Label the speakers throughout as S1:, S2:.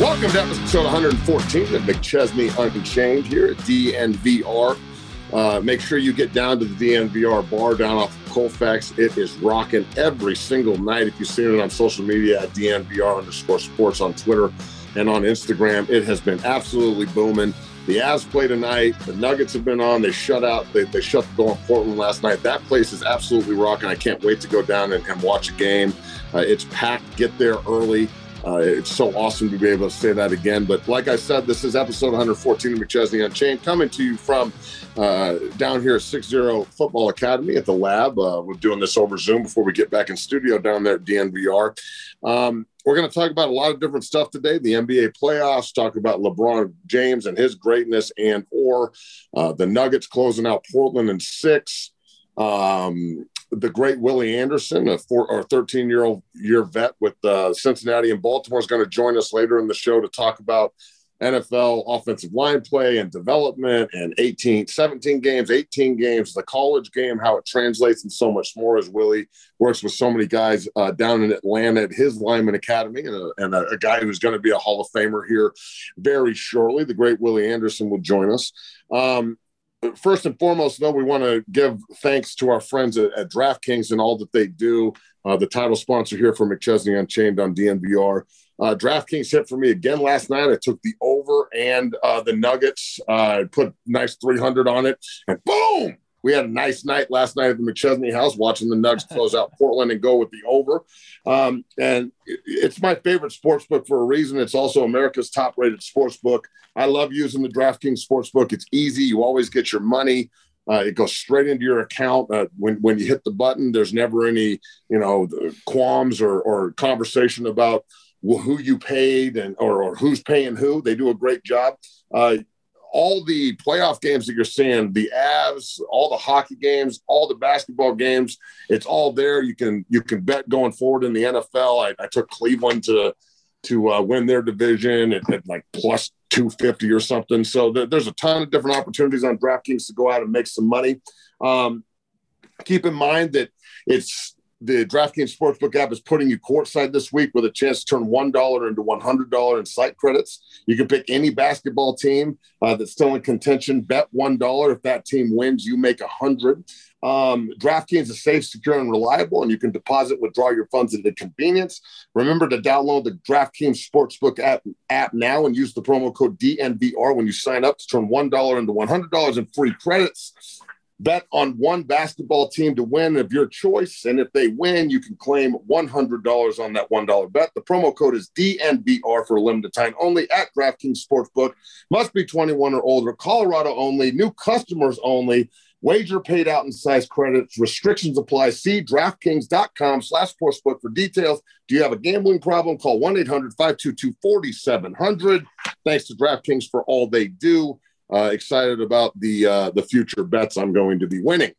S1: Welcome to episode 114 of McChesney Unchained here at DNVR. Uh, make sure you get down to the DNVR bar down off of Colfax. It is rocking every single night. If you've seen it on social media at DNVR underscore sports on Twitter and on Instagram, it has been absolutely booming. The Avs play tonight. The Nuggets have been on. They shut out. They, they shut the door in Portland last night. That place is absolutely rocking. I can't wait to go down and, and watch a game. Uh, it's packed. Get there early. Uh, it's so awesome to be able to say that again. But like I said, this is episode 114 of McChesney Unchained, coming to you from uh, down here at 60 Football Academy at the lab. Uh, we're doing this over Zoom before we get back in studio down there at DNVR. Um, we're going to talk about a lot of different stuff today. The NBA playoffs, talk about LeBron James and his greatness, and or uh, the Nuggets closing out Portland in six. Um, the great Willie Anderson, a four or 13 year old year vet with uh, Cincinnati and Baltimore, is going to join us later in the show to talk about NFL offensive line play and development and 18, 17 games, 18 games, the college game, how it translates and so much more as Willie works with so many guys uh, down in Atlanta at his lineman academy and, a, and a, a guy who's going to be a Hall of Famer here very shortly. The great Willie Anderson will join us. Um, first and foremost, though, we want to give thanks to our friends at, at DraftKings and all that they do. Uh, the title sponsor here for McChesney Unchained on DNVR. Uh, DraftKings hit for me again last night. I took the over and uh, the Nuggets. I uh, put nice 300 on it, and boom, we had a nice night last night at the McChesney house watching the Nuggets close out Portland and go with the over. Um, and it's my favorite sports book for a reason. It's also America's top rated sports book. I love using the DraftKings sports book. It's easy. You always get your money. Uh, it goes straight into your account. Uh, when when you hit the button, there's never any you know qualms or or conversation about who you paid and or, or who's paying who. They do a great job. Uh, all the playoff games that you're seeing, the Avs, all the hockey games, all the basketball games, it's all there. You can you can bet going forward in the NFL. I, I took Cleveland to to uh, win their division at, at, like plus 250 or something. So th- there's a ton of different opportunities on DraftKings to go out and make some money. Um, keep in mind that it's the DraftKings Sportsbook app is putting you courtside this week with a chance to turn $1 into $100 in site credits. You can pick any basketball team uh, that's still in contention. Bet $1. If that team wins, you make 100 um, DraftKings is safe, secure, and reliable, and you can deposit, withdraw your funds at a convenience. Remember to download the DraftKings Sportsbook app, app now and use the promo code DNVR when you sign up to turn $1 into $100 in free credits bet on one basketball team to win of your choice. And if they win, you can claim $100 on that $1 bet. The promo code is DNVR for a limited time only at DraftKings Sportsbook. Must be 21 or older. Colorado only. New customers only. Wager paid out in size credits. Restrictions apply. See DraftKings.com slash sportsbook for details. Do you have a gambling problem? Call 1-800-522-4700. Thanks to DraftKings for all they do uh, excited about the uh, the future bets I'm going to be winning.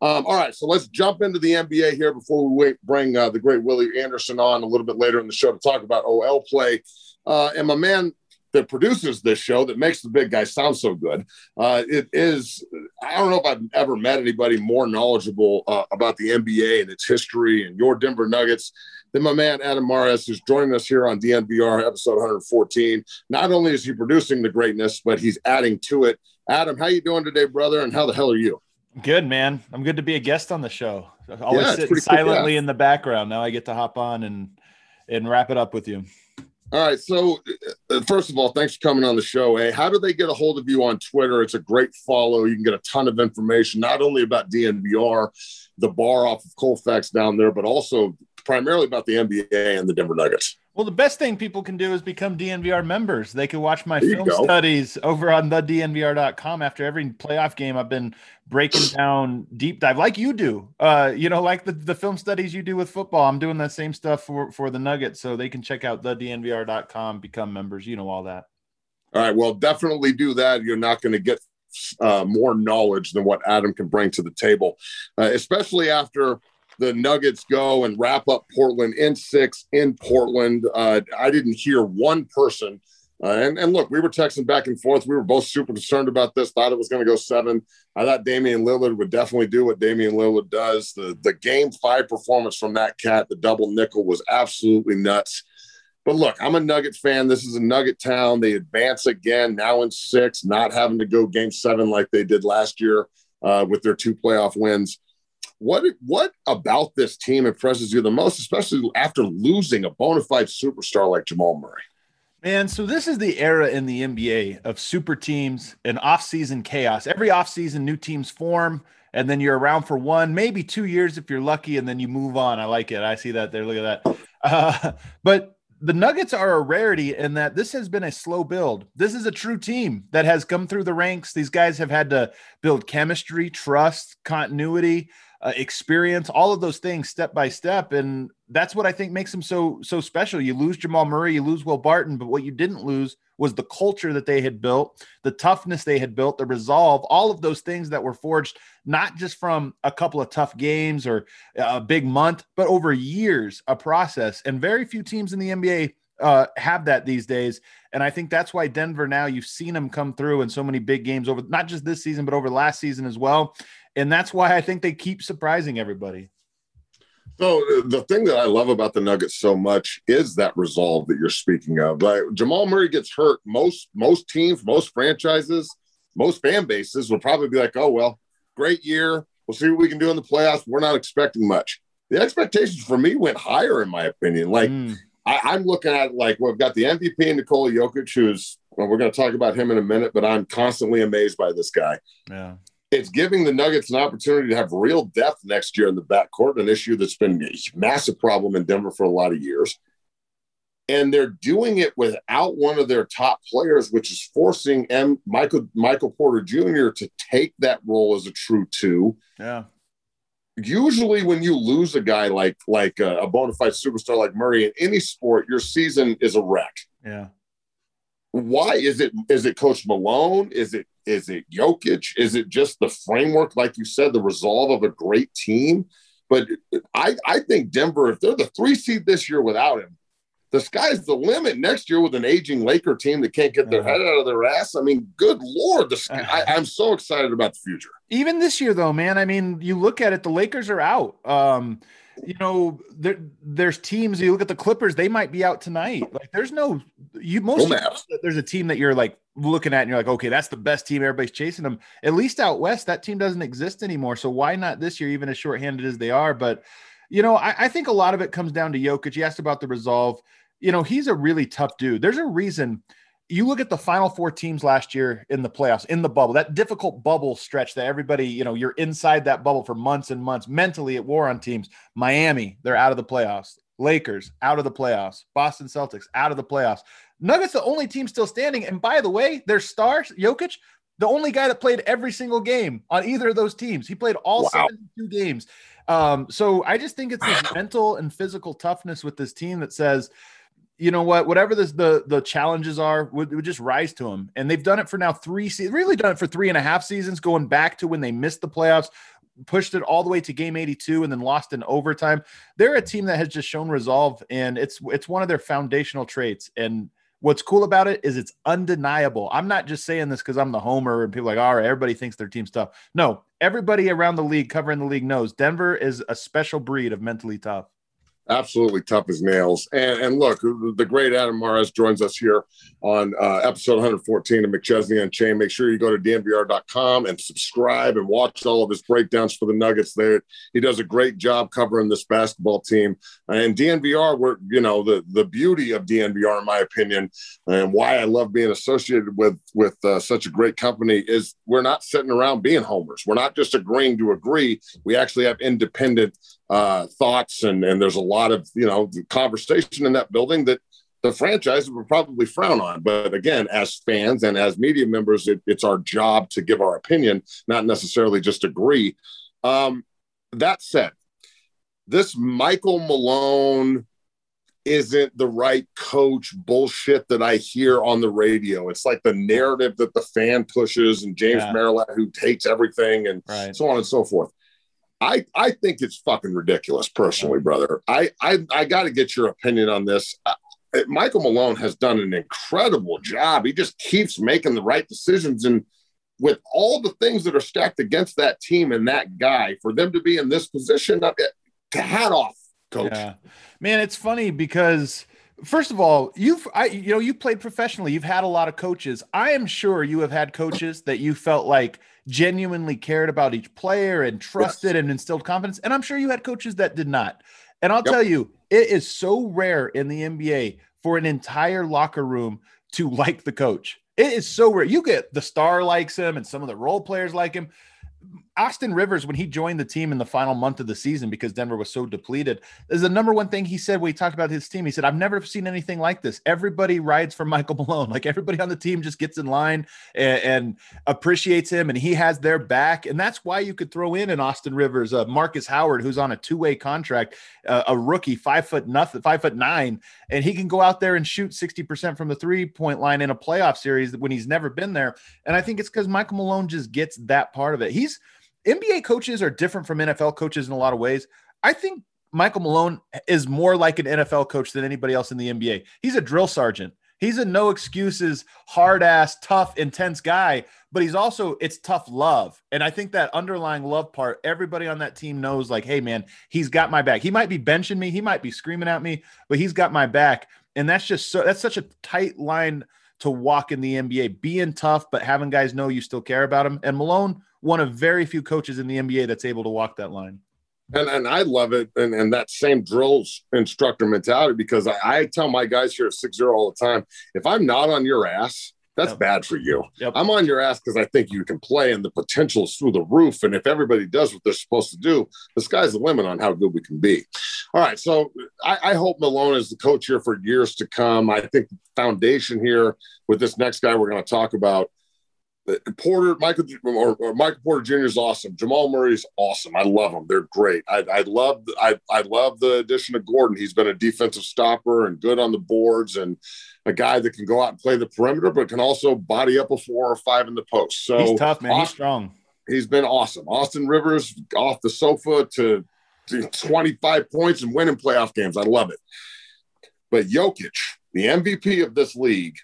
S1: Um, all right, so let's jump into the NBA here before we wait, bring uh, the great Willie Anderson on a little bit later in the show to talk about OL play. Uh, and my man that produces this show that makes the big guy sound so good. Uh, it is, I don't know if I've ever met anybody more knowledgeable uh, about the NBA and its history and your Denver Nuggets than my man Adam Mares, who's joining us here on DNVR episode 114. Not only is he producing the greatness, but he's adding to it. Adam, how you doing today, brother? And how the hell are you?
S2: Good, man. I'm good to be a guest on the show. Always yeah, sitting silently cool, yeah. in the background. Now I get to hop on and and wrap it up with you.
S1: All right. So, uh, first of all, thanks for coming on the show. Hey, how do they get a hold of you on Twitter? It's a great follow. You can get a ton of information, not only about DNVR, the bar off of Colfax down there, but also primarily about the NBA and the Denver Nuggets.
S2: Well, the best thing people can do is become DNVR members. They can watch my film studies over on the DNVR.com. After every playoff game, I've been breaking down deep dive like you do. Uh, you know, like the, the film studies you do with football. I'm doing that same stuff for, for the Nuggets. So they can check out the DNVR.com, become members. You know all that.
S1: All right. Well, definitely do that. You're not going to get uh, more knowledge than what Adam can bring to the table, uh, especially after the Nuggets go and wrap up Portland in six in Portland. Uh, I didn't hear one person. Uh, and, and look, we were texting back and forth. We were both super concerned about this. Thought it was going to go seven. I thought Damian Lillard would definitely do what Damian Lillard does. The the game five performance from that cat, the double nickel, was absolutely nuts. But look, I'm a Nugget fan. This is a Nugget town. They advance again now in six, not having to go game seven like they did last year uh, with their two playoff wins. What what about this team impresses you the most, especially after losing a bona fide superstar like Jamal Murray?
S2: Man, so this is the era in the NBA of super teams and off-season chaos. Every off-season, new teams form, and then you're around for one, maybe two years if you're lucky, and then you move on. I like it. I see that there. Look at that. Uh, but the Nuggets are a rarity in that this has been a slow build. This is a true team that has come through the ranks. These guys have had to build chemistry, trust, continuity uh, experience, all of those things step by step, and that's what I think makes them so so special. You lose Jamal Murray, you lose Will Barton, but what you didn't lose was the culture that they had built, the toughness they had built, the resolve, all of those things that were forged not just from a couple of tough games or a big month, but over years, a process. And very few teams in the NBA uh, have that these days. And I think that's why Denver now you've seen them come through in so many big games over not just this season, but over last season as well and that's why I think they keep surprising everybody.
S1: So the thing that I love about the Nuggets so much is that resolve that you're speaking of. Like Jamal Murray gets hurt, most most teams, most franchises, most fan bases will probably be like, "Oh well, great year. We'll see what we can do in the playoffs. We're not expecting much." The expectations for me went higher, in my opinion. Like mm. I, am looking at like we've got the MVP in Nikola Jokic, who's well, we're going to talk about him in a minute, but I'm constantly amazed by this guy.
S2: Yeah
S1: it's giving the Nuggets an opportunity to have real depth next year in the backcourt, an issue that's been a massive problem in Denver for a lot of years. And they're doing it without one of their top players, which is forcing M. Michael Michael Porter Jr. to take that role as a true two.
S2: Yeah.
S1: Usually, when you lose a guy like like a, a bona fide superstar like Murray in any sport, your season is a wreck.
S2: Yeah.
S1: Why is it? Is it Coach Malone? Is it is it Jokic? Is it just the framework, like you said, the resolve of a great team? But I, I think Denver, if they're the three seed this year without him, the sky's the limit next year with an aging Laker team that can't get their uh-huh. head out of their ass. I mean, good lord, the sky, uh-huh. I, am so excited about the future.
S2: Even this year, though, man. I mean, you look at it, the Lakers are out. Um, you know, there there's teams. You look at the Clippers; they might be out tonight. Like, there's no you most there's a team that you're like looking at and you're like, okay, that's the best team. Everybody's chasing them. At least out west, that team doesn't exist anymore. So why not this year, even as shorthanded as they are? But you know, I, I think a lot of it comes down to Jokic. You asked about the resolve. You know, he's a really tough dude. There's a reason you look at the final four teams last year in the playoffs, in the bubble, that difficult bubble stretch that everybody, you know, you're inside that bubble for months and months. Mentally, it wore on teams. Miami, they're out of the playoffs. Lakers, out of the playoffs. Boston Celtics, out of the playoffs. Nuggets, the only team still standing. And by the way, their star, Jokic, the only guy that played every single game on either of those teams. He played all wow. 72 games. Um, so I just think it's this mental and physical toughness with this team that says, you know what, whatever this, the the challenges are, would, would just rise to them. And they've done it for now three seasons, really done it for three and a half seasons, going back to when they missed the playoffs, pushed it all the way to game 82 and then lost in overtime. They're a team that has just shown resolve, and it's it's one of their foundational traits. And what's cool about it is it's undeniable. I'm not just saying this because I'm the homer and people like, all right, everybody thinks their team's tough. No, everybody around the league, covering the league, knows Denver is a special breed of mentally tough
S1: absolutely tough as nails. And, and look, the great Adam Mares joins us here on uh, episode 114 of McChesney Unchained. Make sure you go to dnvr.com and subscribe and watch all of his breakdowns for the Nuggets there. He does a great job covering this basketball team. And DNVR, we're, you know, the, the beauty of DNVR, in my opinion, and why I love being associated with, with uh, such a great company is we're not sitting around being homers. We're not just agreeing to agree. We actually have independent uh, thoughts, and and there's a lot of you know conversation in that building that the franchise would probably frown on. But again, as fans and as media members, it, it's our job to give our opinion, not necessarily just agree. Um, that said, this Michael Malone isn't the right coach bullshit that I hear on the radio. It's like the narrative that the fan pushes and James yeah. Who hates everything and right. so on and so forth. I I think it's fucking ridiculous personally, brother. I I I got to get your opinion on this. Uh, Michael Malone has done an incredible job. He just keeps making the right decisions and with all the things that are stacked against that team and that guy for them to be in this position uh, to hat off coach. Yeah.
S2: Man, it's funny because first of all, you've I you know, you played professionally. You've had a lot of coaches. I am sure you have had coaches that you felt like genuinely cared about each player and trusted yes. and instilled confidence. And I'm sure you had coaches that did not. And I'll yep. tell you, it is so rare in the NBA for an entire locker room to like the coach. It is so rare. You get the star likes him and some of the role players like him. Austin Rivers, when he joined the team in the final month of the season because Denver was so depleted, is the number one thing he said when he talked about his team. He said, I've never seen anything like this. Everybody rides for Michael Malone. Like everybody on the team just gets in line and, and appreciates him, and he has their back. And that's why you could throw in an Austin Rivers, uh, Markus Howard, who's on a two way contract, uh, a rookie, five foot nothing, five foot nine, and he can go out there and shoot 60% from the three point line in a playoff series when he's never been there. And I think it's because Michael Malone just gets that part of it. He's NBA coaches are different from NFL coaches in a lot of ways. I think Michael Malone is more like an NFL coach than anybody else in the NBA. He's a drill sergeant. He's a no excuses, hard ass, tough, intense guy, but he's also it's tough love. And I think that underlying love part, everybody on that team knows like, hey man, he's got my back. He might be benching me, he might be screaming at me, but he's got my back. And that's just so that's such a tight line to walk in the NBA, being tough, but having guys know you still care about him. And Malone one of very few coaches in the NBA that's able to walk that line.
S1: And, and I love it. And, and that same drills instructor mentality, because I, I tell my guys here at 6 0 all the time if I'm not on your ass, that's yep. bad for you. Yep. I'm on your ass because I think you can play and the potential is through the roof. And if everybody does what they're supposed to do, the sky's the limit on how good we can be. All right. So I, I hope Malone is the coach here for years to come. I think the foundation here with this next guy we're going to talk about Uh, Porter, Michael, or, or, Michael Porter Jr. is awesome. Jamal Murray is awesome. I love them. They're great. I, I love, I, I love the addition of Gordon. He's been a defensive stopper and good on the boards, and a guy that can go out and play the perimeter, but can also body up a four or five in the post. So
S2: he's tough, man. Austin, he's strong.
S1: He's been awesome. Austin Rivers off the sofa to, to 25 points and winning playoff games. I love it. But Jokic, the MVP of this league,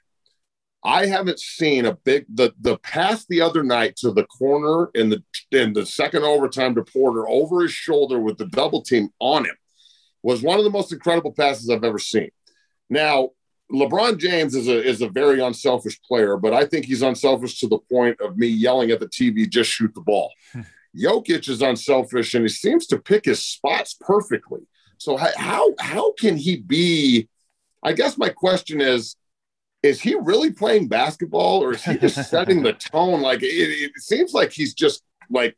S1: I haven't seen a big the the pass the other night to the corner in the in the second overtime to Porter over his shoulder with the double team on him was one of the most incredible passes I've ever seen. Now, LeBron James is a is a very unselfish player, but I think he's unselfish to the point of me yelling at the TV, just shoot the ball. Jokic is unselfish and he seems to pick his spots perfectly. So how how can he be? I guess my question is is he really playing basketball or is he just setting the tone? Like it, it, seems like he's just like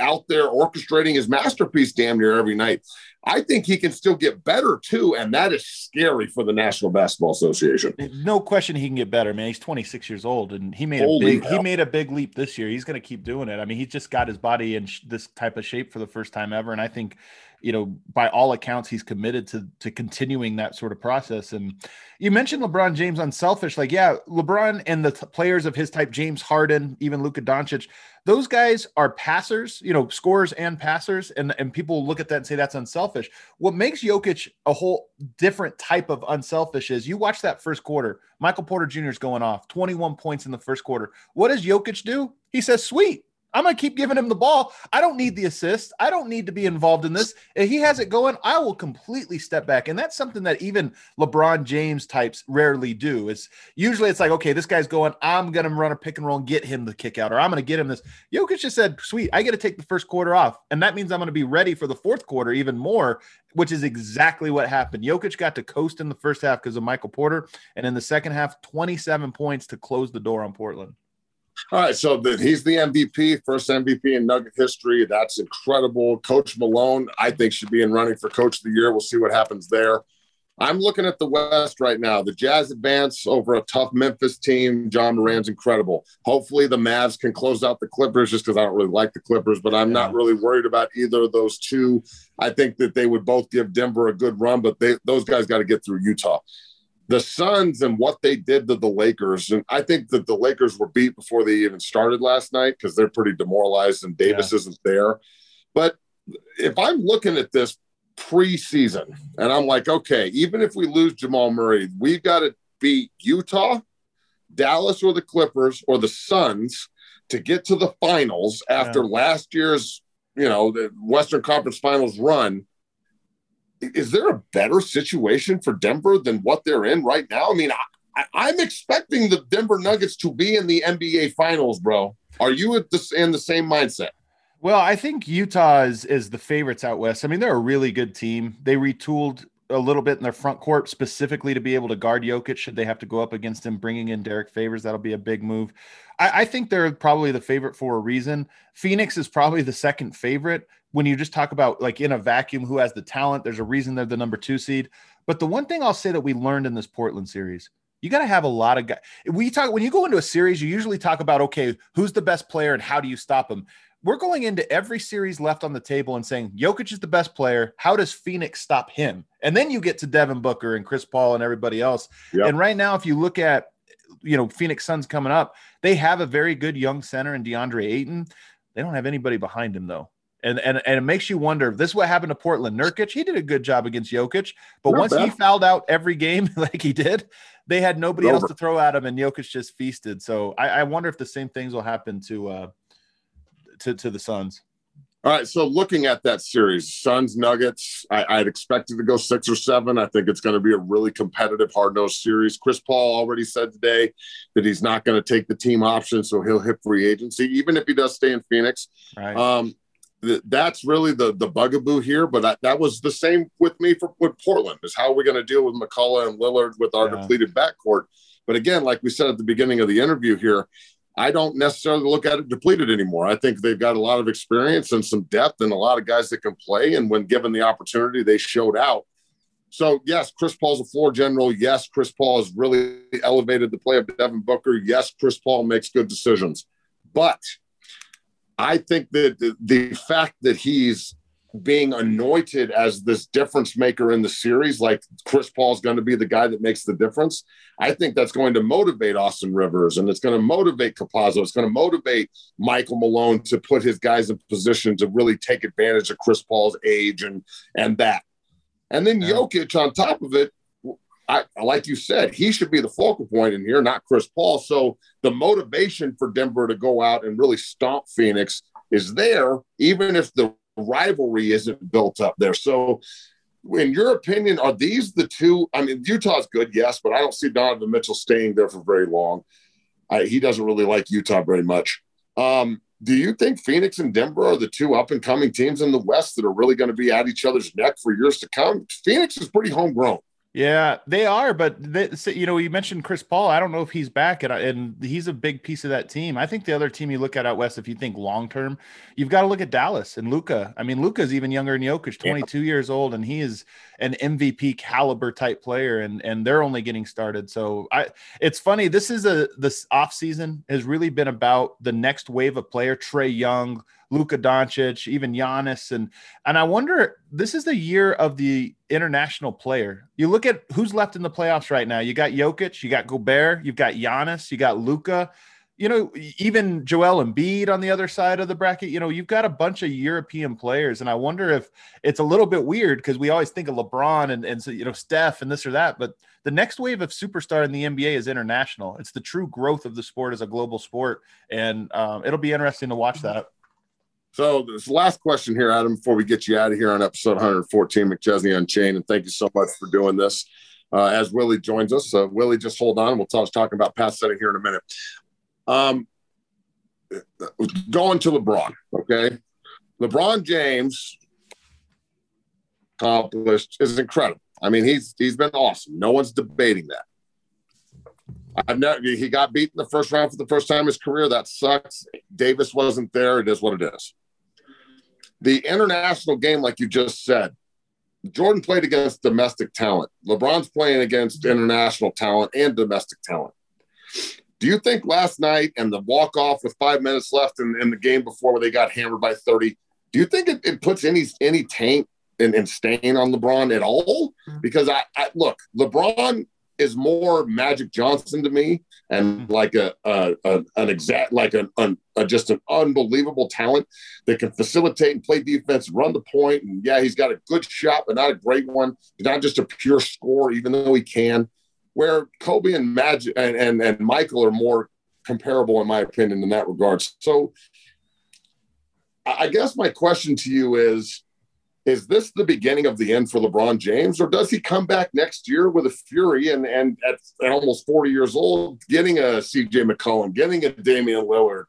S1: out there orchestrating his masterpiece damn near every night. I think he can still get better too, and that is scary for the National Basketball Association.
S2: No question, he can get better, man. He's 26 years old, and he made Holy a big hell. he made a big leap this year. He's going to keep doing it. I mean, he's just got his body in sh- this type of shape for the first time ever, and I think you know, by all accounts, he's committed to to continuing that sort of process. And you mentioned LeBron James unselfish. Like, yeah, LeBron and the t- players of his type, James Harden, even Luka Doncic, those guys are passers, you know, scorers and passers. And, and people look at that and say that's unselfish. What makes Jokic a whole different type of unselfish is you watch that first quarter, Michael Porter Jr. is going off 21 points in the first quarter. What does Jokic do? He says, sweet. I'm going to keep giving him the ball. I don't need the assist. I don't need to be involved in this. If he has it going, I will completely step back. And that's something that even LeBron James types rarely do. It's usually it's like, okay, this guy's going, I'm going to run a pick and roll and get him the kick out, or I'm going to get him this. Jokic just said, sweet, I get to take the first quarter off. And that means I'm going to be ready for the fourth quarter even more, which is exactly what happened. Jokic got to coast in the first half because of Michael Porter. And in the second half, 27 points to close the door on Portland.
S1: All right, so he's the MVP, first MVP in Nugget history. That's incredible. Coach Malone, I think, should be in running for Coach of the Year. We'll see what happens there. I'm looking at the West right now. The Jazz advance over a tough Memphis team. Ja Morant's incredible. Hopefully, the Mavs can close out the Clippers just because I don't really like the Clippers, but I'm yeah. not really worried about either of those two. I think that they would both give Denver a good run, but they, those guys got to get through Utah. The Suns and what they did to the Lakers, and I think that the Lakers were beat before they even started last night because they're pretty demoralized and Davis yeah. isn't there. But if I'm looking at this preseason. And I'm like, okay, even if we lose Jamal Murray, we've got to beat Utah, Dallas, or the Clippers or the Suns to get to the finals after yeah. last year's, you know, the Western Conference Finals run. Is there a better situation for Denver than what they're in right now? I mean, I, am expecting the Denver Nuggets to be in the NBA Finals, bro. Are you at in the same mindset?
S2: Well, I think Utah is is the favorites out west. I mean, they're a really good team. They retooled a little bit in their front court specifically to be able to guard Jokic should they have to go up against him. Bringing in Derrick Favors, that'll be a big move. I, I think they're probably the favorite for a reason. Phoenix is probably the second favorite when you just talk about like in a vacuum who has the talent. There's a reason they're the number two seed. But the one thing I'll say that we learned in this Portland series you got to have a lot of guys. We talk when you go into a series, you usually talk about okay, who's the best player and how do you stop them we're going into every series left on the table and saying Jokic is the best player. How does Phoenix stop him? And then you get to Devin Booker and Chris Paul and everybody else. Yep. And right now, if you look at you know Phoenix Suns coming up, they have a very good young center in DeAndre Ayton. They don't have anybody behind him though. And, and and it makes you wonder if this is what happened to Portland. Nurkic, he did a good job against Jokic, but Not once bad. he fouled out every game like he did, they had nobody else to throw at him, and Jokic just feasted. So I, I wonder if the same things will happen to uh, to, to the Suns.
S1: All right. So looking at that series, Suns Nuggets, I, I'd expected to go six or seven. I think it's going to be a really competitive, hard nosed series. Chris Paul already said today that he's not going to take the team option, so he'll hit free agency, even if he does stay in Phoenix. Right. Um, that's really the the bugaboo here. But that, that was the same with me for with Portland. Is how are we going to deal with McCollum and Lillard with our yeah. depleted backcourt? But again, like we said at the beginning of the interview here, I don't necessarily look at it depleted anymore. I think they've got a lot of experience and some depth and a lot of guys that can play. And when given the opportunity, they showed out. So, yes, Chris Paul's a floor general. Yes, Chris Paul has really elevated the play of Devin Booker. Yes, Chris Paul makes good decisions. But I think that the, the fact that he's being anointed as this difference maker in the series, like Chris Paul is going to be the guy that makes the difference. I think that's going to motivate Austin Rivers and it's going to motivate Campazzo. It's going to motivate Michael Malone to put his guys in position to really take advantage of Chris Paul's age and and that. And then yeah. Jokic on top of it, I, like you said, he should be the focal point in here, not Chris Paul. So the motivation for Denver to go out and really stomp Phoenix is there, even if the rivalry isn't built up there. So, in your opinion, are these the two? I mean, Utah's good, yes, but I don't see Donovan Mitchell staying there for very long. I, he doesn't really like Utah very much. Um, do you think Phoenix and Denver are the two up and coming teams in the West that are really going to be at each other's neck for years to come? Phoenix is pretty homegrown.
S2: Yeah, they are, but they, you know, you mentioned Chris Paul. I don't know if he's back, and, and he's a big piece of that team. I think the other team you look at out west, if you think long term, you've got to look at Dallas and Luka. I mean, Luka's even younger than Jokic, 22 yeah. years old, and he is an MVP caliber type player, and and they're only getting started. So I, it's funny. This is a this off season has really been about the next wave of player, Trae Young. Luka Doncic, even Giannis, and and I wonder this is the year of the international player. You look at who's left in the playoffs right now. You got Jokic, you got Gobert, you've got Giannis, you got Luka. You know, even Joel Embiid on the other side of the bracket. You know, you've got a bunch of European players, and I wonder if it's a little bit weird because we always think of LeBron and and so you know Steph and this or that, but the next wave of superstar in the NBA is international. It's the true growth of the sport as a global sport, and um, it'll be interesting to watch that.
S1: So this last question here, Adam, before we get you out of here on episode 114, McChesney Unchained, and thank you so much for doing this. Uh, as Willie joins us, uh, Willie, just hold on. We'll talk talking about pass setting here in a minute. Um, going to LeBron, okay? LeBron James accomplished is incredible. I mean, he's he's been awesome. No one's debating that. I've never, he got beat in the first round for the first time in his career. That sucks. Davis wasn't there. It is what it is. The international game, like you just said, Jordan played against domestic talent. LeBron's playing against international talent and domestic talent. Do you think last night and the walk off with five minutes left in, in, the game before where they got hammered by 30, do you think it, it puts any any taint and, and, stain on LeBron at all? Mm-hmm. Because I, I look, LeBron is more Magic Johnson to me, and mm-hmm. like a, a, a an exact like an, an a, just an unbelievable talent that can facilitate and play defense, run the point, and yeah, he's got a good shot, but not a great one. He's not just a pure score, even though he can. Where Kobe and Magic and, and and Michael are more comparable, in my opinion, in that regard. So, I guess my question to you is is this the beginning of the end for LeBron James, or does he come back next year with a fury and and at, at almost 40 years old, getting a CJ McCollum, getting a Damian Lillard,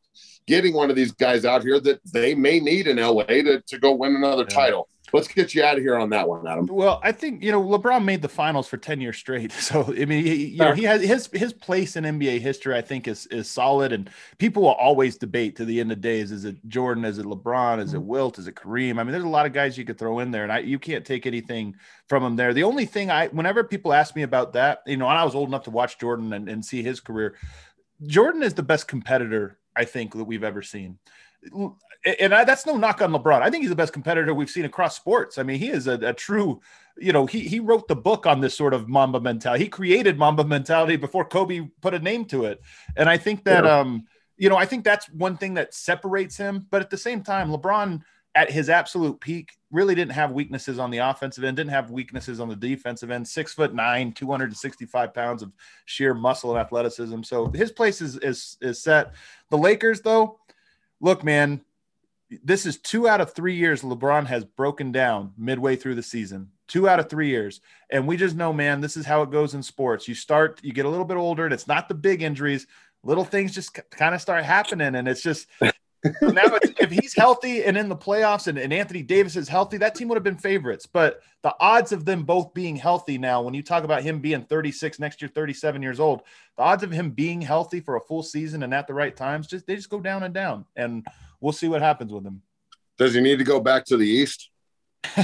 S1: getting one of these guys out here that they may need in LA to, to go win another yeah. title? Let's get you out of here on that one, Adam.
S2: Well, I think you know LeBron made the finals for ten years straight, so I mean, he, you know, he has his his place in NBA history. I think is is solid, and people will always debate to the end of days: is it Jordan? Is it LeBron? Is it mm-hmm. Wilt? Is it Kareem? I mean, there's a lot of guys you could throw in there, and I you can't take anything from him there. The only thing I, whenever people ask me about that, you know, and I was old enough to watch Jordan and, and see his career. Jordan is the best competitor I think that we've ever seen and I, that's no knock on LeBron. I think he's the best competitor we've seen across sports. I mean, he is a, a, true, you know, he he wrote the book on this sort of Mamba mentality. He created Mamba mentality before Kobe put a name to it. And I think that, yeah. um, you know, I think that's one thing that separates him. But at the same time, LeBron at his absolute peak really didn't have weaknesses on the offensive end, didn't have weaknesses on the defensive end. Six foot nine, 265 pounds of sheer muscle and athleticism. So his place is is is set. The Lakers, though, look, man, this is two out of three years LeBron has broken down midway through the season. Two out of three years. And we just know, man, this is how it goes in sports. You start, you get a little bit older, and it's not the big injuries. Little things just kind of start happening. And it's just now it's, if he's healthy and in the playoffs and, and Anthony Davis is healthy, that team would have been favorites. But the odds of them both being healthy now, when you talk about him being 36 next year, 37 years old, the odds of him being healthy for a full season and at the right times, just they just go down and down. And we'll see what happens with him.
S1: Does he need to go back to the East?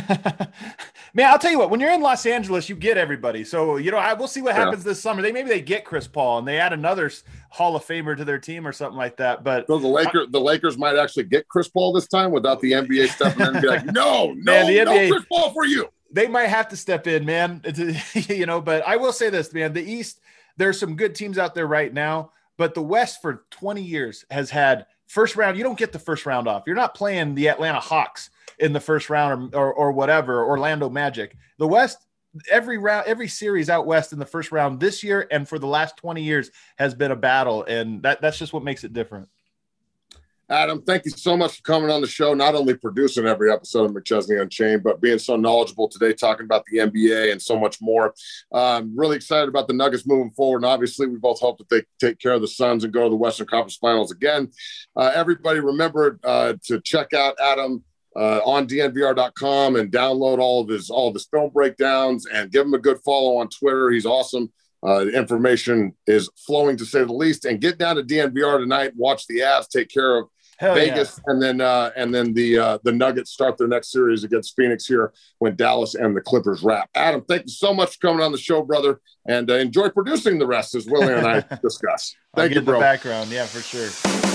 S2: Man, I'll tell you what. When you're in Los Angeles, you get everybody. So you know, I, we'll see what happens yeah. this summer. They maybe they get Chris Paul and they add another Hall of Famer to their team or something like that. But
S1: so the Lakers, the Lakers might actually get Chris Paul this time without the NBA stepping in and be like, "No, no, man, the NBA, no Chris Paul for you."
S2: They might have to step in, man. you know, but I will say this, man. The East, there's some good teams out there right now, but the West for 20 years has had first round, you don't get the first round off. You're not playing the Atlanta Hawks in the first round or, or, or whatever, Orlando Magic. The West, every round, every series out west in the first round this year and for the last 20 years has been a battle. And that, that's just what makes it different.
S1: Adam, thank you so much for coming on the show, not only producing every episode of McChesney Unchained, but being so knowledgeable today, talking about the NBA and so much more. Um, really excited about the Nuggets moving forward. And obviously, we both hope that they take care of the Suns and go to the Western Conference Finals again. Uh, everybody, remember uh, to check out Adam. Uh, on dnvr.com and download all of his all of his film breakdowns and give him a good follow on Twitter. He's awesome. Uh, the information is flowing to say the least. And get down to DNVR tonight. Watch the Avs take care of Hell Vegas, yeah. and then uh, and then the uh, the Nuggets start their next series against Phoenix here when Dallas and the Clippers wrap. Adam, thank you so much for coming on the show, brother, and uh, enjoy producing the rest as Willie and I discuss. Thank you, bro.
S2: background, yeah, for sure.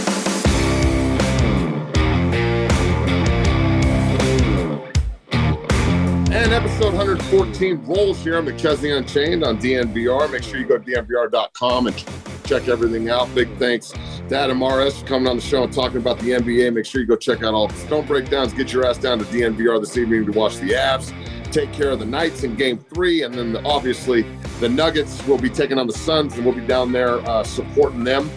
S1: And episode 114 rolls here on McChesney Unchained on DNVR. Make sure you go to DNVR.com and check everything out. Big thanks to Adam Mares for coming on the show and talking about the NBA. Make sure you go check out all the stone breakdowns. Get your ass down to DNVR this evening to watch the Avs. Take care of the Knights in game three. And then the, obviously the Nuggets will be taking on the Suns and we'll be down there uh, supporting them.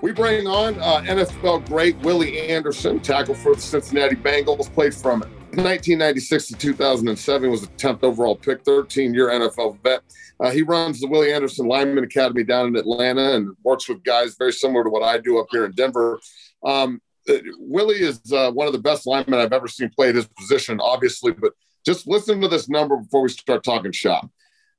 S1: We bring on uh, NFL great Willie Anderson, tackle for the Cincinnati Bengals, played from 1996 to 2007, was the 10th overall pick, 13 year NFL vet. Uh, he runs the Willie Anderson Lineman Academy down in Atlanta and works with guys very similar to what I do up here in Denver. Um, uh, Willie is uh, one of the best linemen I've ever seen play at his position, obviously, but just listen to this number before we start talking shop.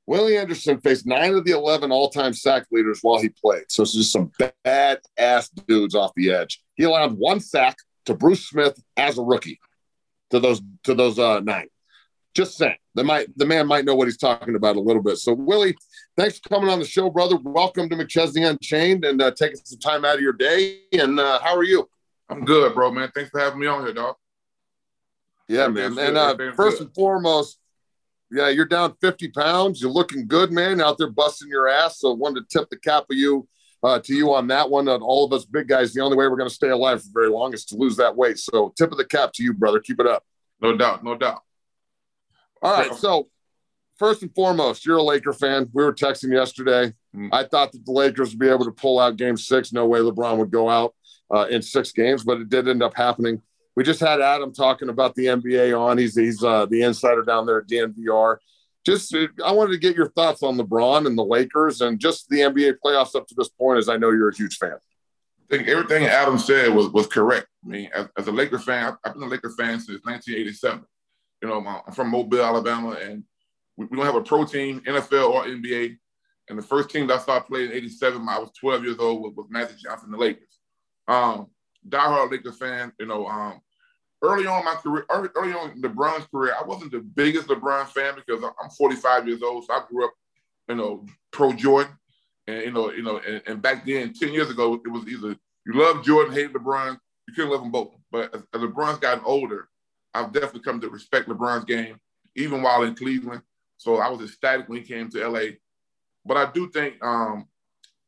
S1: Willie Anderson faced nine of the 11 all time sack leaders while he played. So it's just some bad ass dudes off the edge. He allowed one sack to Bruce Smith as a rookie to those to those uh, nine. Just saying, the might the man might know what he's talking about a little bit. So Willie, thanks for coming on the show, brother. Welcome to McChesney Unchained and uh, taking some time out of your day. And uh, how are you?
S3: I'm good, bro, man. Thanks for having me on here, dog.
S1: Yeah, man. And uh, first and foremost, yeah, you're down 50 pounds. You're looking good, man, out there busting your ass. So wanted to tip the cap of you uh, to you on that one. All of us big guys, the only way we're going to stay alive for very long is to lose that weight. So tip of the cap to you, brother. Keep it up.
S3: No doubt. No doubt.
S1: All right. So first and foremost, you're a Laker fan. We were texting yesterday. Mm-hmm. I thought that the Lakers would be able to pull out game six. No way LeBron would go out uh, in six games, but it did end up happening we just had Adam talking about the NBA on. He's he's uh, the insider down there at DNVR. Just I wanted to get your thoughts on LeBron and the Lakers and just the NBA playoffs up to this point, as I know you're a huge fan.
S3: I think everything Adam said was was correct. I mean, as, as a Laker fan, I've been a Laker fan since 1987. You know, I'm from Mobile, Alabama, and we, we don't have a pro team, NFL or NBA. And the first team that I saw play in '87, I was 12 years old, was, was Magic Johnson, the Lakers. Um, diehard Lakers fan. You know, um, early on my career, early, early on LeBron's career, I wasn't the biggest LeBron fan because I'm 45 years old, so I grew up, you know, pro Jordan, and you know, you know, and, and back then, 10 years ago, it was either you love Jordan, hate LeBron, you couldn't love them both. But as, as LeBron's gotten older, I've definitely come to respect LeBron's game, even while in Cleveland. So I was ecstatic when he came to LA. But I do think um,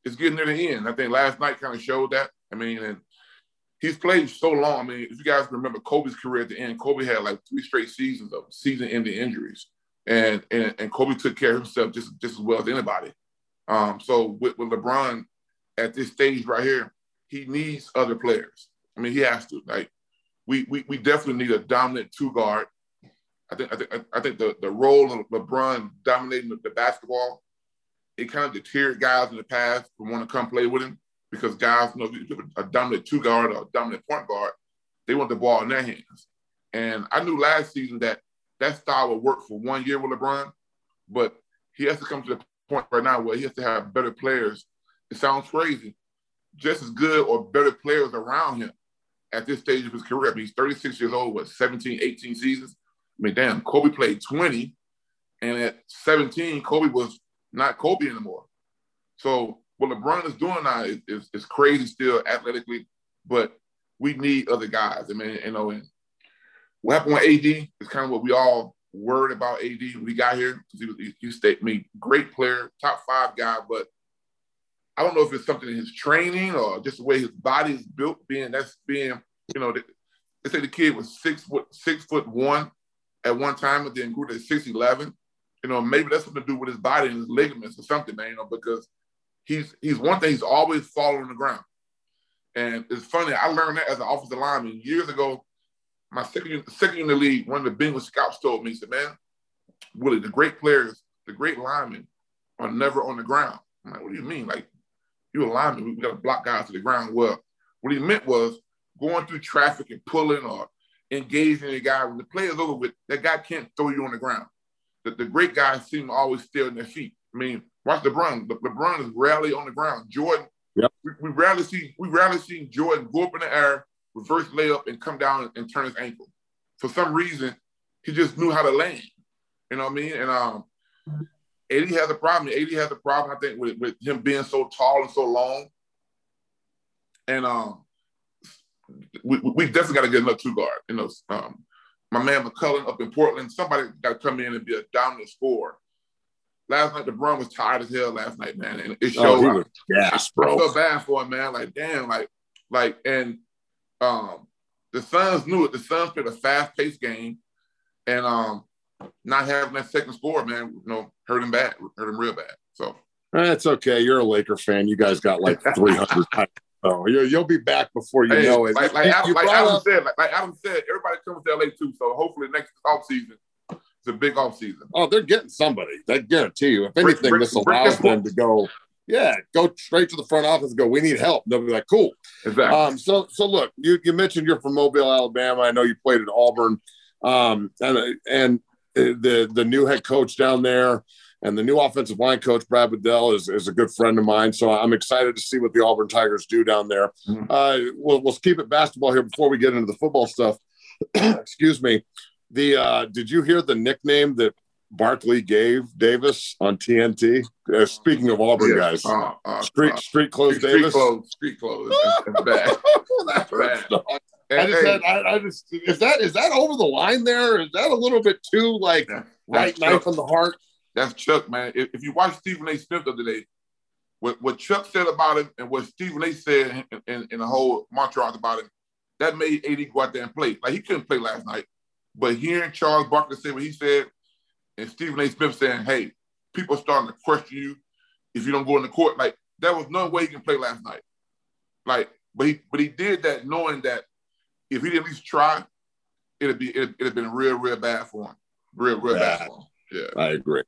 S3: it's getting near the end. I think last night kind of showed that. I mean, and he's played so long. I mean, if you guys remember Kobe's career at the end, Kobe had like three straight seasons of season-ending injuries, and and and Kobe took care of himself just just as well as anybody. Um, so with, with LeBron at this stage right here, he needs other players. I mean, he has to. Like, we we, we definitely need a dominant two guard. I think I think I think the, the role of LeBron dominating the, the basketball, it kind of deterred guys in the past from wanting to come play with him because guys, you know, a dominant two guard or a dominant point guard, they want the ball in their hands. And I knew last season that that style would work for one year with LeBron, but he has to come to the point right now where he has to have better players. It sounds crazy, just as good or better players around him at this stage of his career. I mean, he's 36 years old, what, 17, 18 seasons? I mean, damn, Kobe played 20, and at 17, Kobe was not Kobe anymore. So what LeBron is doing now is, is, is, crazy still athletically, but we need other guys. I mean, you know, and what happened with AD is kind of what we all worried about AD when we got here. Because he was, he, he stayed, I mean, great player, top five guy, but I don't know if it's something in his training or just the way his body is built, being that's being, you know, they say the kid was six foot six foot one at one time, and then grew to six eleven. You know, maybe that's something to do with his body and his ligaments or something, man. You know, because he's he's one thing he's always falling on the ground. And it's funny, I learned that as an offensive lineman years ago. My second second in the league, one of the Bengals scouts told me, he said, Man, Willie, the great players, the great linemen are never on the ground. I'm like, what do you mean? Like, you a lineman, we gotta block guys to the ground. Well, what he meant was going through traffic and pulling or engaging a guy when the play is over with, that guy can't throw you on the ground. The, the great guys seem to always stay on their feet. I mean, Watch LeBron. Le- LeBron is rarely on the ground. Jordan, yep. we, we, rarely see we rarely see Jordan go up in the air, reverse layup, and come down and, and turn his ankle. For some reason, he just knew how to land. You know what I mean? And um, AD has a problem. AD has a problem, I think, with, with him being so tall and so long. And um, we, we definitely got to get another two guard. You know, um, my man McCollum up in Portland, somebody got to come in and be a dominant scorer last night LeBron was tired as hell last night, man, and it oh, showed. Oh,
S1: yes, bro.
S3: I felt bad for him, man. Like, damn, like, like, and um, the Suns knew it. The Suns played a fast-paced game, and um, not having that second score, man, you know, hurt him bad, hurt him real bad. So
S1: that's okay. You're a Laker fan. You guys got like 300. Oh, you'll be back before you hey, know it.
S3: Like, like, Adam, like Adam, said, like, like Adam said, everybody comes to LA too. So hopefully next off season, it's a big off season.
S1: Oh, they're getting somebody. I guarantee you. If anything, this allows them to go. Yeah, go straight to the front office and go. We need help. They'll be like, cool.
S3: Exactly.
S1: Um, so, so look, you, you mentioned you're from Mobile, Alabama. I know you played at Auburn, um, and and the the new head coach down there. And the new offensive line coach, Brad Bedell, is, is a good friend of mine. So I'm excited to see what the Auburn Tigers do down there. Mm-hmm. Uh, we'll, we'll keep it basketball here before we get into the football stuff. Excuse me. The uh, did you hear the nickname that Barkley gave Davis on TNT? Uh, speaking of Auburn guys, uh, uh, street uh, street clothes
S3: street,
S1: Davis.
S3: Street clothes, street clothes. That's bad.
S1: That's bad. I just, hey, had, I, I, just is that is that over the line there? Is that a little bit too like right knife in the heart?
S3: That's Chuck, man. If, if you watch Stephen A. Smith the other day, what, what Chuck said about him and what Stephen A. said in, in, in the whole montage about him, that made AD go out there and play. Like he couldn't play last night, but hearing Charles Barkley say what he said, and Stephen A. Smith saying, "Hey, people are starting to question you if you don't go in the court," like there was no way he can play last night. Like, but he but he did that knowing that if he didn't at least try, it'd be it'd, it'd have been real real bad for him, real real bad, bad for him. Yeah, I
S1: agree.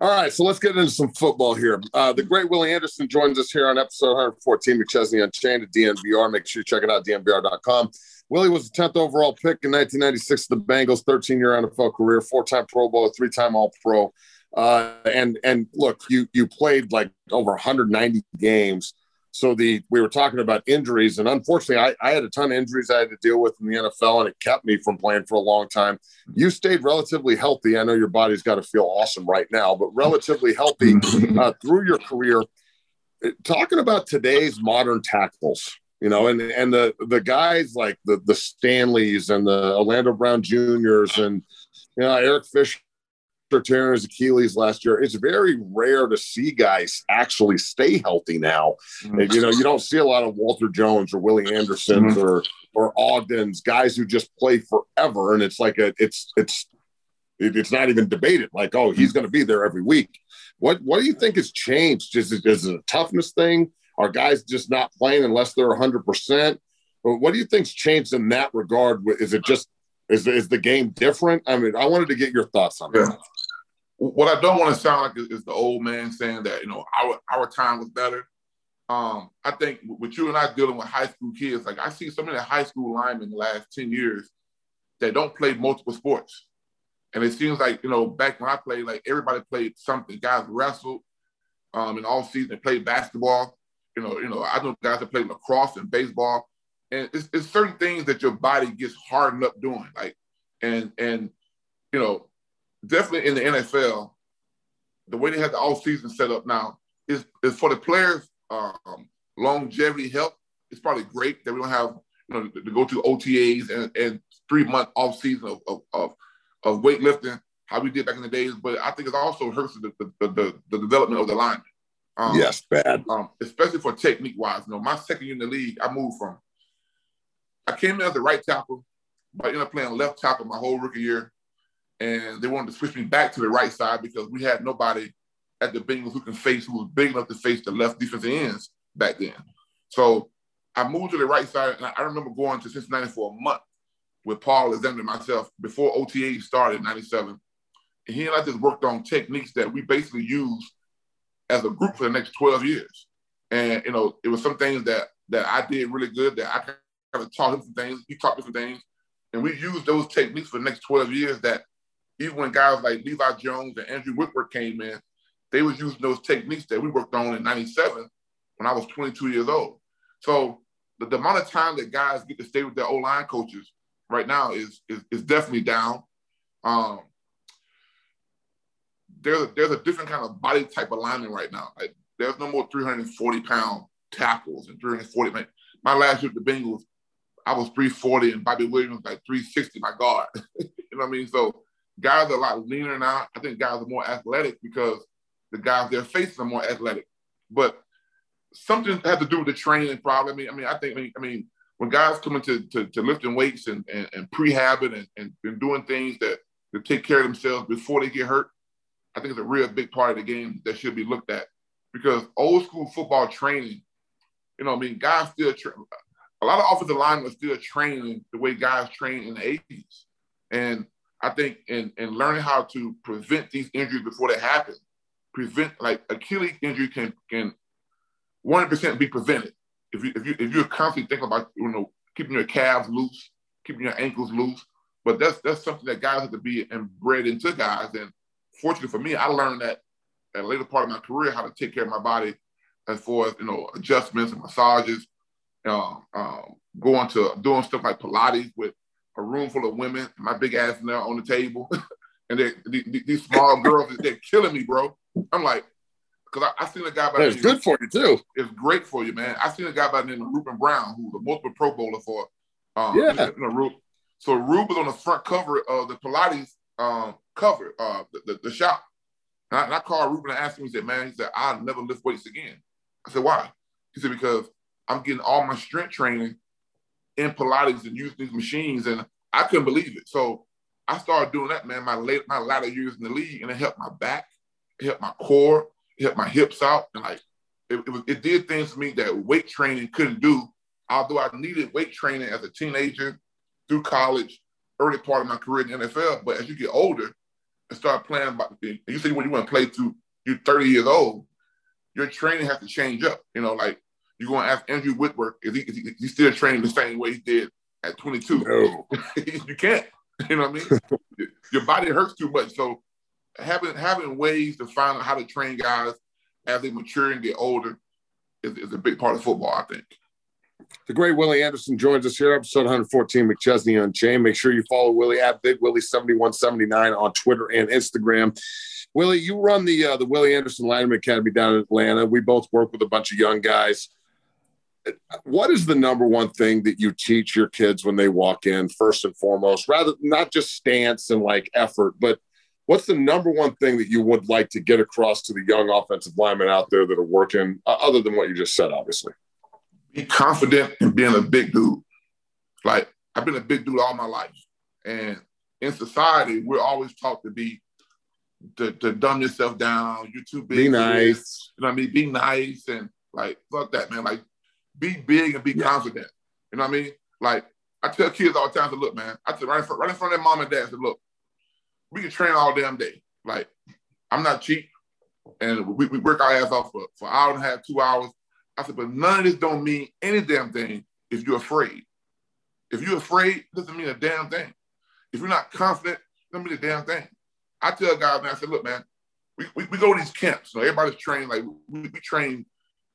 S1: All right, so let's get into some football here. Uh, the great Willie Anderson joins us here on episode 114, McChesney Unchained at DNVR. Make sure you check it out, DNVR.com. Willie was the 10th overall pick in 1996 the Bengals, 13 year NFL career, four time Pro Bowl, three time All Pro. Uh, and and look, you you played like over 190 games. So the we were talking about injuries, and unfortunately, I, I had a ton of injuries I had to deal with in the NFL, and it kept me from playing for a long time. You stayed relatively healthy. I know your body's got to feel awesome right now, but relatively healthy uh, through your career. Talking about today's modern tackles, you know, and and the the guys like the the Stanleys and the Orlando Brown Juniors and you know Eric Fisher tearing his Achilles last year. It's very rare to see guys actually stay healthy now. Mm-hmm. And, you know, you don't see a lot of Walter Jones or Willie Andersons mm-hmm. or or Ogdens, guys who just play forever. And it's like a it's it's it's not even debated. Like, oh, he's going to be there every week. What what do you think has changed? Is it, is it a toughness thing? Are guys just not playing unless they're 100 percent? What do you think's changed in that regard? Is it just is, is the game different? I mean, I wanted to get your thoughts on yeah. that.
S3: What I don't want to sound like is, is, the old man saying that you know our our time was better. Um, I think with you and I dealing with high school kids, like I see so many high school linemen the last ten years that don't play multiple sports, and it seems like you know back when I played, like everybody played something. Guys wrestled, um, in all season they played basketball. You know, you know I know guys that play lacrosse and baseball and it's, it's certain things that your body gets hardened up doing like and and you know definitely in the nfl the way they have the off season set up now is, is for the players um, longevity health it's probably great that we don't have you know to go to otas and, and three month off season of, of, of, of weightlifting how we did back in the days but i think it also hurts the, the, the, the development of the lineman
S1: um, yes bad
S3: um, especially for technique wise you know my second year in the league i moved from I came in as a right tackle, but I ended up playing left tackle my whole rookie year. And they wanted to switch me back to the right side because we had nobody at the Bengals who can face, who was big enough to face the left defensive ends back then. So I moved to the right side, and I remember going to Cincinnati for a month with Paul Alexander and myself before OTA started in 97. And he and I just worked on techniques that we basically used as a group for the next 12 years. And, you know, it was some things that that I did really good that I kind of taught him some things. He taught me some things. And we used those techniques for the next 12 years that even when guys like Levi Jones and Andrew Whitworth came in, they was using those techniques that we worked on in 97 when I was 22 years old. So the, the amount of time that guys get to stay with their O-line coaches right now is, is, is definitely down. Um, there's a, there's a different kind of body type lineman right now. Like, there's no more 340 pound tackles and 340. my last year at the Bengals, I was 340 and Bobbie Williams like 360, my God, you know what I mean? So guys are a lot leaner now. I think guys are more athletic because the guys they're facing are more athletic. But something had to do with the training probably. I mean, I mean, I think I mean, I mean when guys come into to, to lifting weights and, and, and prehabbing and, and, and doing things that to take care of themselves before they get hurt, I think it's a real big part of the game that should be looked at. Because old school football training, you know, I mean, guys still tra- a lot of offensive linemen still training the way guys train in the 80s. And I think in, in learning how to prevent these injuries before they happen, prevent like Achilles injury can can 100% be prevented. If you if you if you're constantly thinking about you know keeping your calves loose, keeping your ankles loose, but that's that's something that guys have to be bred into guys. And fortunately for me, I learned that at a later part of my career how to take care of my body as far as you know adjustments and massages, um, um, going to doing stuff like Pilates with a room full of women, my big ass now on the table, and they, they, these small girls they're killing me, bro. I'm like, because I, I seen a guy
S1: by. It's good for you too.
S3: It's great for you, man. I seen a guy by the name of Ruben Brown, who's a multiple Pro Bowler for. Um,
S1: yeah.
S3: You know, so Rube was on the front cover of the Pilates um, cover, uh, the, the, the shop. And I, and I, called Ruben and asked him, he said, man, he said, I'll never lift weights again. I said, why? He said, because I'm getting all my strength training in Pilates and using these machines. And I couldn't believe it. So I started doing that, man, my late, my latter years in the league, and it helped my back, it helped my core, it helped my hips out. And like, it, it, was, it did things for me that weight training couldn't do. Although I needed weight training as a teenager through college, early part of my career in the NFL. But as you get older and start playing, about, you see when you want to play through you're 30 years old, your training has to change up. You know, like you're going to ask Andrew Whitworth if he, is he still training the same way he did at 22.
S1: No.
S3: you can't. You know what I mean? your body hurts too much. So having having ways to find out how to train guys as they mature and get older is, is a big part of football, I think.
S1: The great Willie Anderson joins us here, episode 114, McChesney Unchained. Make sure you follow Willie at Big Willie 7179 on Twitter and Instagram. Willie, you run the uh, the Willie Anderson Lineman Academy down in Atlanta. We both work with a bunch of young guys. What is the number one thing that you teach your kids when they walk in, first and foremost, rather not just stance and like effort, but what's the number one thing that you would like to get across to the young offensive linemen out there that are working, uh, other than what you just said, obviously?
S3: Be confident in being a big dude. Like I've been a big dude all my life, and in society, we're always taught to be to, to dumb yourself down. You're too big.
S1: Be nice.
S3: You know what I mean? Be nice and like fuck that, man. Like be big and be yeah. confident. You know what I mean? Like I tell kids all the time to look, man. I tell right in front, right in front of their mom and dad, said, look, we can train all damn day. Like I'm not cheap, and we, we work our ass off for, for hour and a half, two hours. I said, but none of this don't mean any damn thing if you're afraid. If you're afraid, it doesn't mean a damn thing. If you're not confident, it doesn't mean a damn thing. I tell guys, man, I said, look, man, we, we, we go to these camps. You know, everybody's trained, like we, we train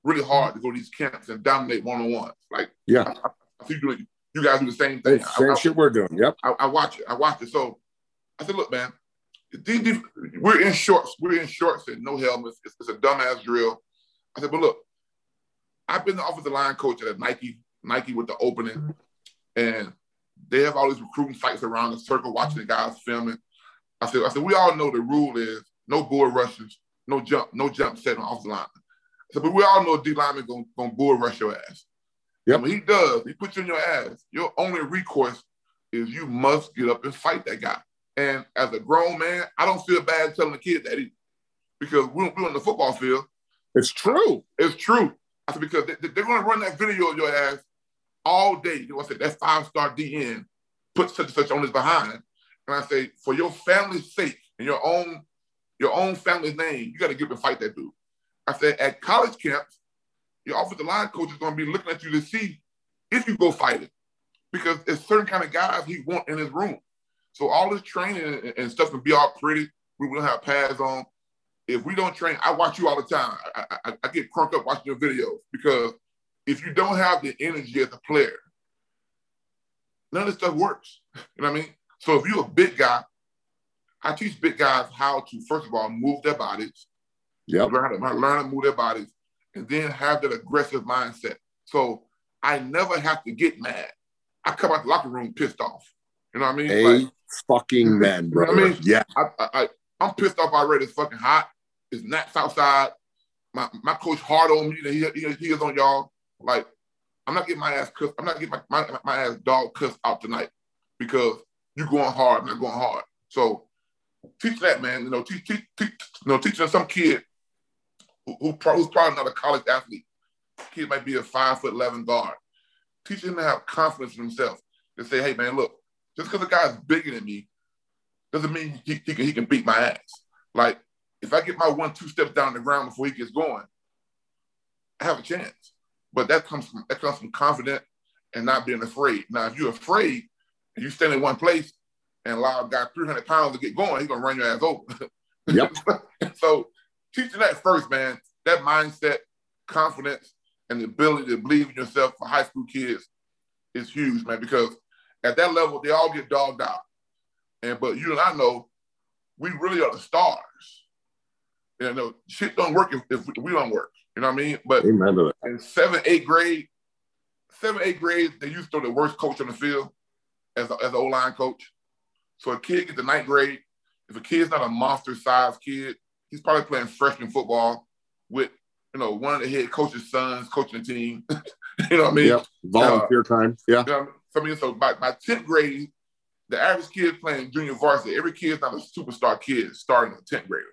S3: really hard to go to these camps and dominate one-on-one. Like,
S1: yeah.
S3: I, I see you, you guys do the same thing.
S1: Same I, shit we're doing. Yep.
S3: I, I, watch it. I watch it. So I said, look, man, we're in shorts. We're in shorts and no helmets. It's, it's a dumbass drill. I said, but look, I've been the offensive line coach at Nike, Nike with the opening, and they have all these recruiting sites around the circle watching the guys filming. I said, I said, we all know the rule is no bull rushes, no jump, no jump set on offensive line. I said, but we all know D lineman gonna, gonna bull rush your ass.
S1: Yep.
S3: when he does, he puts you in your ass. Your only recourse is you must get up and fight that guy. And as a grown man, I don't feel bad telling the kid that either. Because we're, we're on the football field.
S1: It's true.
S3: It's true. I said, because they, are going to run that video of your ass all day. I said, that five star DN put such and such on his behind. And I say, for your family's sake and your own your own family's name, you got to get up and fight that dude. I said, at college camps, your offensive line coach is going to be looking at you to see if you go fight it. Because it's certain kind of guys he want in his room. So all this training and stuff can be all pretty. We will have pads on if we don't train, I watch you all the time. I, I, I get crunk up watching your videos because if you don't have the energy as a player, none of this stuff works. You know what I mean? So if you're a big guy, I teach big guys how to first of all move their bodies.
S1: Yeah.
S3: Learn to learn to move their bodies, and then have that aggressive mindset. So I never have to get mad. I come out the locker room pissed off. You know what I mean?
S1: A like, fucking man, bro.
S3: You know I mean?
S1: Yeah.
S3: I, I, I'm pissed off already. It's fucking hot. It's Nats outside. My my coach hard on me he, he, he is on y'all. Like, I'm not getting my ass cussed. I'm not getting my, my, my ass dog cussed out tonight because you're going hard, I'm not going hard. So teach that, man. You know, teach, teach, teach you know, teaching some kid who, who who's probably not a college athlete. Kid might be a five foot eleven guard. Teach him to have confidence in himself. To say, hey man, look, just because a guy's bigger than me doesn't mean he, he, can, he can beat my ass. Like if I get my one, two steps down the ground before he gets going, I have a chance. But that comes from that comes from confidence and not being afraid. Now, if you're afraid and you stand in one place and allow a guy 300 pounds to get going, he's gonna run your ass over.
S1: Yep.
S3: so teaching that first, man. That mindset, confidence, and the ability to believe in yourself for high school kids is huge, man. Because at that level, they all get dogged out. And but you and I know we really are the stars. You know, shit don't work if, if we don't work. You know what I mean? But in seven, eight grade, seven, eight grade, they used to throw the worst coach on the field as a, as an O-line coach. So a kid gets the ninth grade. If a kid's not a monster-sized kid, he's probably playing freshman football with, you know, one of the head coach's sons coaching the team. you know what I mean?
S1: Yep. Volunteer uh, time. Yeah. You
S3: know so, I mean, so by, by 10th grade, the average kid playing junior varsity, every kid's not a superstar kid starting a 10th grader.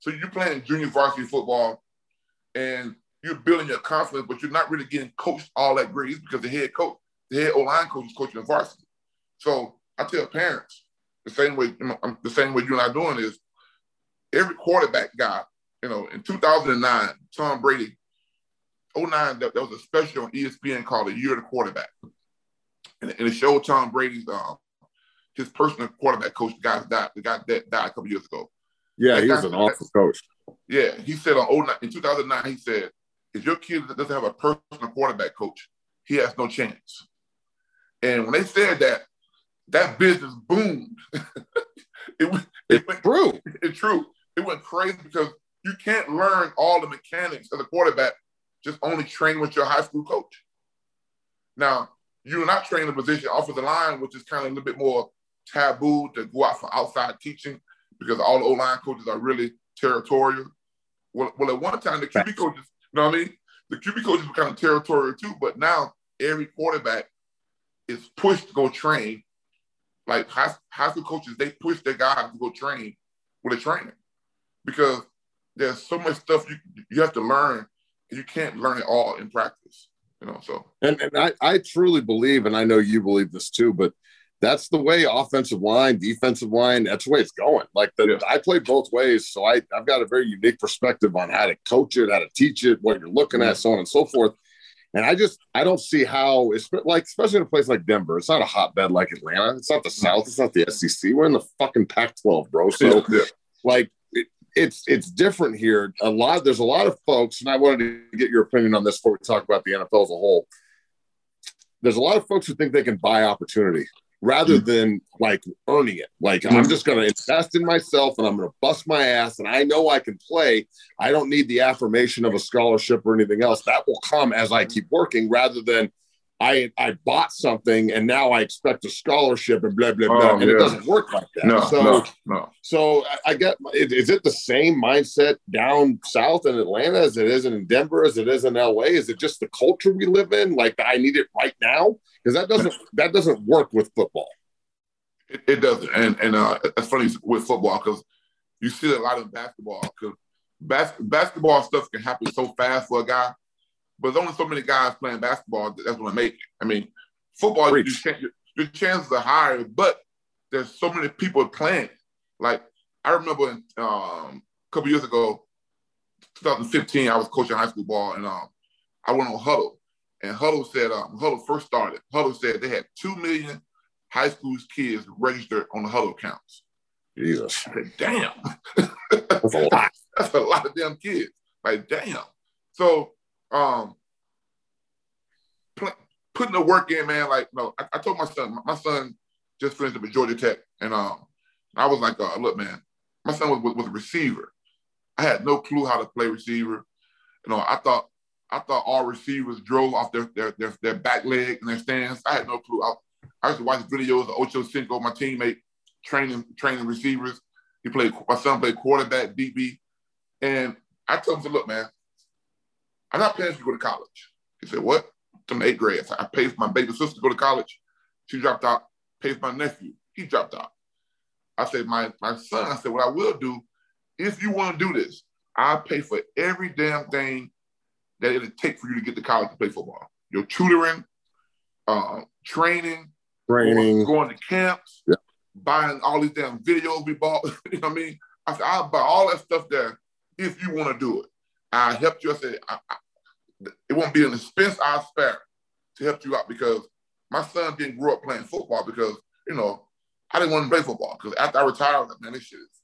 S3: So you're playing junior varsity football and you're building your confidence, but you're not really getting coached all that great because the head coach, the head O-line coach is coaching the varsity. So I tell parents the same way, the same way you and I doing is every quarterback guy, you know, in 2009, Tom Brady, 09, that, that was a special on ESPN called the Year of the Quarterback. And, and it showed Tom Brady's um, his personal quarterback coach, the guy died, the guy that died a couple years ago.
S1: Yeah, he was an awesome coach.
S3: Yeah, he said on 09, in 2009, he said, if your kid doesn't have a personal quarterback coach, he has no chance. And when they said that, that business boomed. it, it went
S1: true.
S3: It's true. It went crazy because you can't learn all the mechanics of the quarterback just only train with your high school coach. Now, you're not training the position off of the line, which is kind of a little bit more taboo to go out for outside teaching because all the O-line coaches are really territorial. Well, well, at one time, the QB coaches, you know what I mean? The QB coaches were kind of territorial too, but now every quarterback is pushed to go train. Like high, high school coaches, they push their guys to go train with a trainer because there's so much stuff you you have to learn, and you can't learn it all in practice. You know, so
S1: and, and I, I truly believe, and I know you believe this too, but that's the way offensive line, defensive line, that's the way it's going. Like the, yeah. I play both ways. So I, I've got a very unique perspective on how to coach it, how to teach it, what you're looking at, mm-hmm. so on and so forth. And I just I don't see how it's like especially in a place like Denver. It's not a hotbed like Atlanta. It's not the mm-hmm. South. It's not the SEC. We're in the fucking Pac-12, bro. So yeah. like it, it's it's different here. A lot there's a lot of folks, and I wanted to get your opinion on this before we talk about the NFL as a whole. There's a lot of folks who think they can buy opportunity rather mm-hmm. than like earning it. Like I'm mm-hmm. just going to invest in myself and I'm going to bust my ass and I know I can play. I don't need the affirmation of a scholarship or anything else. That will come as I keep working rather than I I bought something and now I expect a scholarship and blah blah blah, oh, and yeah. it doesn't work like that.
S3: No,
S1: so,
S3: no, no.
S1: So I get is it the same mindset down south in Atlanta as it is in Denver as it is in LA? Is it just the culture we live in? Like I need it right now because that doesn't that doesn't work with football.
S3: It, it doesn't, and and uh, it's funny with football because you see a lot of basketball because bas- basketball stuff can happen so fast for a guy but there's only so many guys playing basketball that's going to make it. I mean, football, you your chances are higher, but there's so many people playing. Like I remember um, a couple years ago, 2015, I was coaching high school ball, and um, I went on Hudl, and Hudl said um, Hudl first started. Hudl said they had two million high school kids registered on the Hudl accounts.
S1: Jesus,
S3: I said, damn, that's a lot. that's a lot of damn kids. Like damn. So um, pl- putting the work in, man. Like, no, I, I, told my son, my son just finished up at Georgia Tech, and um, I was like, uh, look, man, my son was, was, was a receiver. I had no clue how to play receiver. You know, I thought I thought all receivers drove off their their their, their back leg and their stance. I had no clue. I, I used to watch videos of Ochocinco, my teammate, training training receivers. He played my son played quarterback, DB, and I told him, to look, man, I'm not paying you to go to college. He said, what? I'm in eighth grade. I paid for my baby sister to go to college. She dropped out. Paid for my nephew. He dropped out. I said, my, my son, I said, what I will do, if you want to do this, I'll pay for every damn thing that it'll take for you to get to college to play football. Your tutoring, uh, training,
S1: training,
S3: going to camps, yeah. buying all these damn videos we bought. you know what I mean? I said, I'll buy all that stuff there if you want to do it. I helped you. I said, I, I, it won't be an expense I spare to help you out because my son didn't grow up playing football because, you know, I didn't want to play football because after I retired, I was like, man, this shit is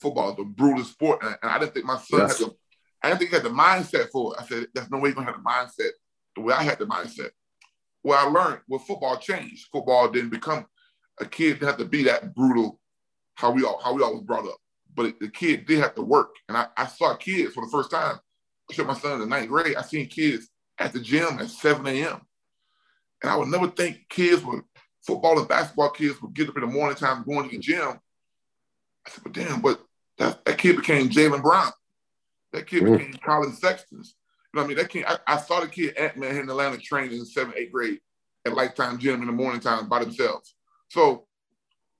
S3: football is a brutal sport, and, I didn't think my son yes. had the I didn't think he had the mindset for it. I said, "There's no way he's gonna have the mindset the way I had the mindset." Well, I learned well, football changed. Football didn't become a kid didn't have to be that brutal how we all how we all was brought up. But the kid did have to work, and I, I saw kids for the first time. I showed my son in the ninth grade. I seen kids at the gym at 7 a.m. And I would never think kids would football and basketball kids would get up in the morning time going to the gym. I said, but damn, but that, that kid became Jaylen Brown. That kid mm. became Collin Sextons. You know what I mean? That kid, I, I saw the kid Ant Man in Atlanta training in seventh, eighth grade at Lifetime Gym in the morning time by themselves. So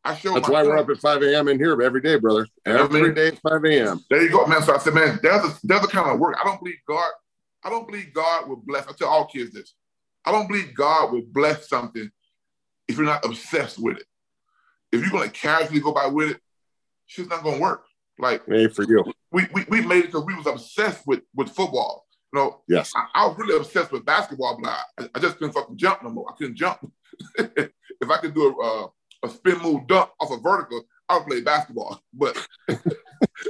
S3: I showed
S1: That's why son, we're up at 5 a.m. in here every day, brother. Every I mean, day at 5 a.m.
S3: There you go, man. So I said, man, there's a, there's a kind of work. I don't believe God, I don't believe God will bless. I tell all kids this. I don't believe God will bless something if you're not obsessed with it. If you're going to casually go by with it, shit's not going to work. Like,
S1: hey, for you.
S3: We, we, we made it because we was obsessed with, with football. You know,
S1: yes.
S3: I, I was really obsessed with basketball, but I, I just couldn't fucking jump no more. I couldn't jump. if I could do a, uh, a spin move dunk off a vertical, I would play basketball. But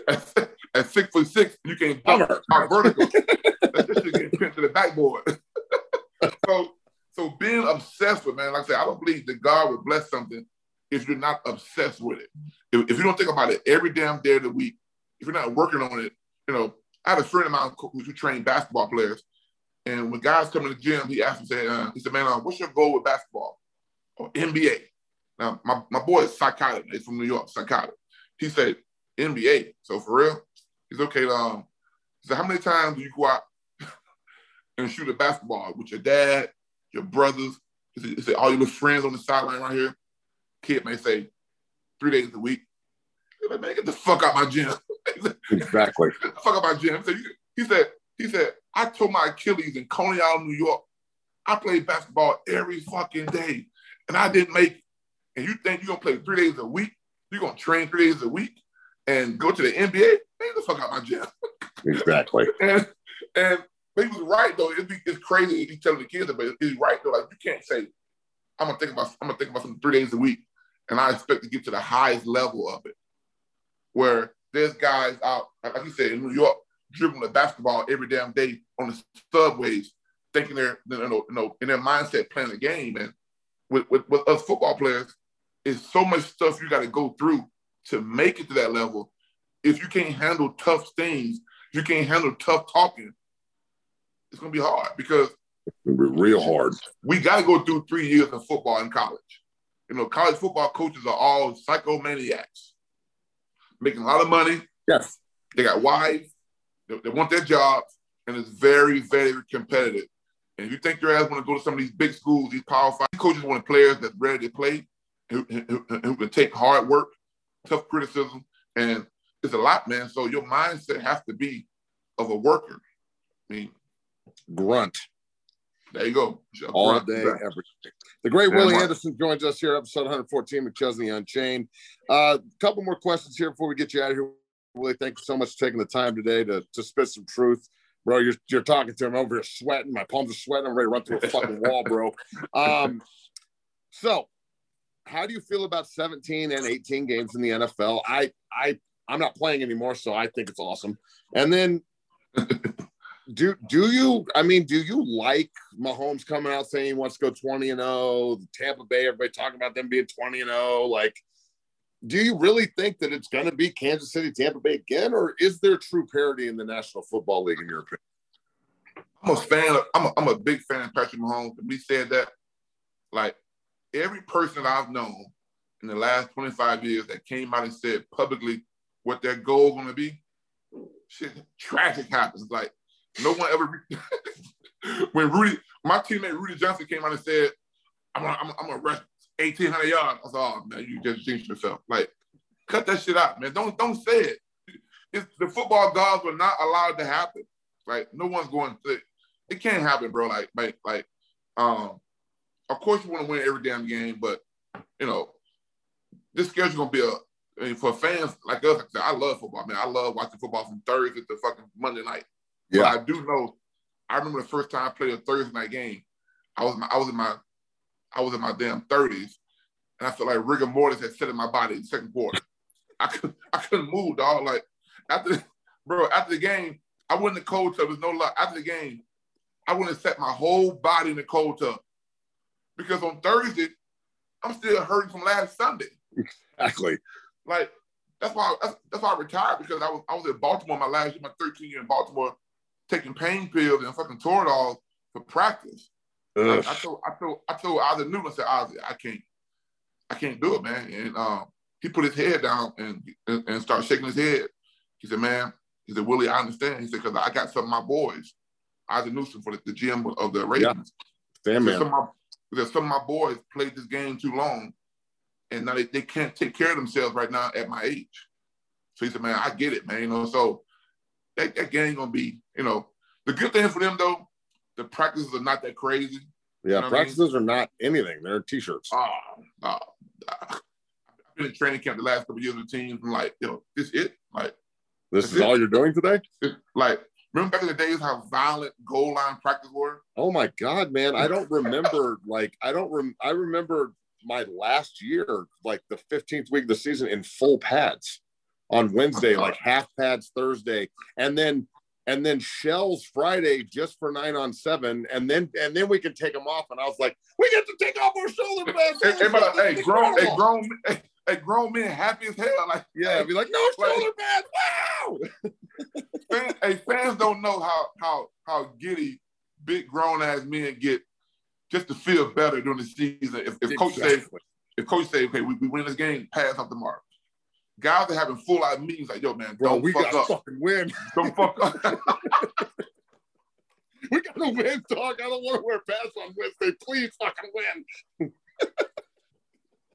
S3: at, at, six foot six, you can't dunk off vertical. That just getting pinned to the backboard. so, so being obsessed with man, like I said, I don't believe that God would bless something if you're not obsessed with it. If, if you don't think about it every damn day of the week, if you're not working on it, you know, I had a friend of mine who, who trained basketball players, and when guys come to the gym, he asked me, say, uh, he said, man, uh, what's your goal with basketball or NBA? Now, my, my boy is psychotic. He's from New York, psychotic. He said, NBA. So for real, he's okay. Um, he said, how many times do you go out and shoot a basketball with your dad, your brothers? He said, he said all your little friends on the sideline right here. Kid may say three days a week. He's like, man, get the fuck out my gym.
S1: exactly.
S3: fuck out my gym. So he said, he said, I told my Achilles in Coney Island, New York, I played basketball every fucking day, and I didn't make and you think you're gonna play three days a week, you're gonna train three days a week and go to the NBA, man, the fuck out my gym.
S1: Exactly.
S3: and and but he was right though. It'd be, it's crazy if he's telling the kids, but he's right though. Like you can't say, I'm gonna think about I'm gonna think about something three days a week, and I expect to get to the highest level of it. Where there's guys out, like you said, in New York, dribbling the basketball every damn day on the subways, thinking they're you know, you know in their mindset playing the game. And with, with, with us football players, it's so much stuff you got to go through to make it to that level. If you can't handle tough things, you can't handle tough talking, it's gonna be hard because
S1: real hard.
S3: We got to go through three years of football in college. You know, college football coaches are all psychomaniacs, making a lot of money.
S1: Yes,
S3: they got wives. They, they want their jobs, and it's very, very competitive. And if you think your ass want to go to some of these big schools, these power five coaches want players that's ready to play, who, who, who can take hard work, tough criticism, and it's a lot, man. So your mindset has to be of a worker. I mean,
S1: grunt.
S3: There you go.
S1: All grunt, day, every day. The great Willie Anderson joins us here, episode 114, of McChesney Unchained. A uh, couple more questions here before we get you out of here. Willie, thank you so much for taking the time today to, to spit some truth. Bro, you're, you're talking to him over here sweating. My palms are sweating. I'm ready to run through a fucking wall, bro. Um, so how do you feel about 17 and 18 games in the NFL? I I I'm not playing anymore, so I think it's awesome. And then do do you I mean, do you like Mahomes coming out saying he wants to go 20 and 0, Tampa Bay, everybody talking about them being 20 and 0? Like, do you really think that it's gonna be Kansas City, Tampa Bay again, or is there true parity in the National Football League in your opinion?
S3: I'm a fan of, I'm a, I'm a big fan of Patrick Mahomes. We said that like every person I've known in the last 25 years that came out and said publicly what their goal to be, shit, tragic happens. Like no one ever. when Rudy, my teammate Rudi Johnson came out and said, "I'm gonna, I'm, I'm gonna rush 1,800 yards," I was like, oh man, you just jinxed yourself. Like, cut that shit out, man. Don't don't say it. It's, the football gods were not allowed to happen. Like, no one's going to. It can't happen, bro. Like, like, like, um, of course you want to win every damn game, but you know, this schedule's gonna be a I mean, for fans like us, I love football, man. I love watching football from Thursday to fucking Monday night. Yeah. But I do know. I remember the first time I played a Thursday night game. I was my, I was in my I was in my damn thirties, and I felt like rigor mortis had set in my body in the second quarter. I couldn't, I couldn't move, dog. Like after, bro, after the game, I went in the cold tub. There's no luck. After the game, I went and set my whole body in the cold tub because on Thursday, I'm still hurting from last Sunday.
S1: Exactly.
S3: Like that's why that's, that's why I retired because I was I was in Baltimore my last year, my 13 year in Baltimore, taking pain pills and fucking Toradol for practice. I, I, told I told I told Ozzie Newsome, I said, Ozzie, I can't I can't do it, man. And um, he put his head down and, and, and started shaking his head. He said, man, he said, Willie, I understand. He said, because I got some of my boys, Ozzie Newsome for the, the GM of the Ravens.
S1: Yeah. Damn, man.
S3: Some of, my, because some of my boys played this game too long and now they, they can't take care of themselves right now at my age. So he said, man, I get it, man. You know, so that, that game gonna be, you know, the good thing for them though, the practices are not that crazy.
S1: Yeah, you know practices I mean? are not anything. They're t-shirts.
S3: Oh, oh, I've been in training camp the last couple of years with the team. I'm like, yo, this it? Like,
S1: this is it. all you're doing today?
S3: It's like, remember back in the days how violent goal line practice were?
S1: Oh my God, man. I don't remember like I don't rem I remember my last year, like the 15th week of the season in full pads on Wednesday, like half pads Thursday, and then and then shells Friday just for nine on seven, and then and then we can take them off. And I was like, we get to take off our shoulder pads.
S3: Hey, hey, hey grown, hey, grown, hey, hey, grown men happy as hell. Like,
S1: yeah, hey, be like, no shoulder pads. Wow.
S3: fans, hey, fans don't know how how how giddy big grown ass men get just to feel better during the season. If, if coach say if coach say, okay, we, we win this game, pass up the mark guys are having full out meetings like, yo, man, Bro, don't
S1: we
S3: fuck
S1: gotta
S3: up.
S1: fucking win.
S3: Don't fuck up.
S1: we gotta win, dog. I don't want to wear pads on Wednesday. Please fucking win.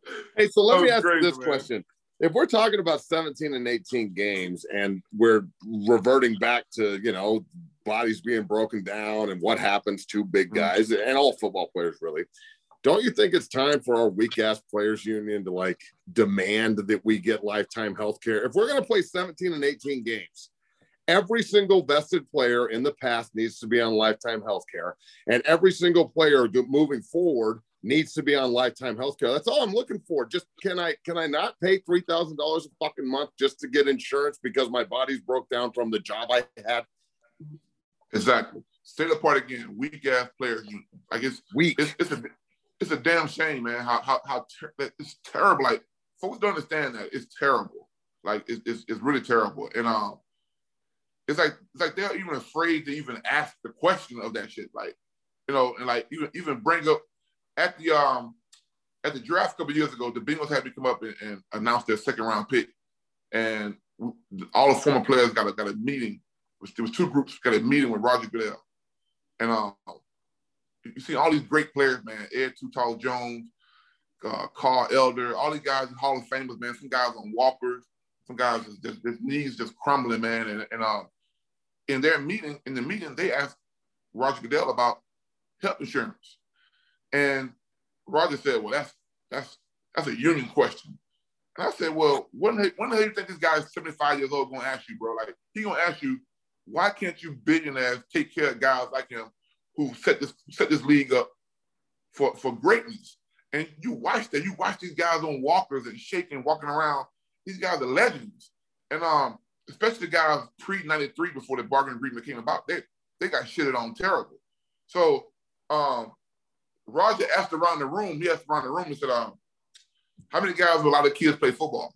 S1: hey, so let me ask great, you this man. question. If we're talking about 17 and 18 games and we're reverting back to, you know, bodies being broken down and what happens to big mm-hmm. guys mm-hmm. and all football players really, don't you think it's time for our weak ass players union to like demand that we get lifetime health care? If we're going to play 17 and 18 games, every single vested player in the past needs to be on lifetime health care. And every single player moving forward needs to be on lifetime health care. That's all I'm looking for. Just can I can I not pay three thousand dollars a fucking month just to get insurance because my body's broke down from the job I had?
S3: Exactly. State apart again. Weak ass players. I guess
S1: weak.
S3: It's, it's a it's a damn shame, man. How how how ter- it's terrible. Like folks don't understand that it's terrible. Like it's, it's, it's really terrible. And um, it's like it's like they're even afraid to even ask the question of that shit. Like you know, and like even even bring up at the um at the draft a couple of years ago, the Bengals had to come up and, and announce their second round pick, and all the former players got a got a meeting. There was two groups got a meeting with Roger Goodell, and um you see all these great players, man. Ed Tall Jones, uh, Carl Eller, all these guys in Hall of Famers, man. Some guys on walkers, some guys just, just, just knees just crumbling, man. And, and uh, in their meeting, in the meeting, they asked Roger Goodell about health insurance, and Roger said, "Well, that's that's that's a union question." And I said, "Well, when when the hell you think this guy is 75 years old going to ask you, bro? Like he gonna ask you, why can't you billionaires take care of guys like him who set this set this league up for, for greatness. And you watch that, you watch these guys on walkers and shaking, walking around. These guys are legends. And um, especially the guys pre-93 before the bargaining agreement came about, they they got shitted on terrible. So um, Roger asked around the room, he asked around the room and said, um, how many guys will a lot of kids play football?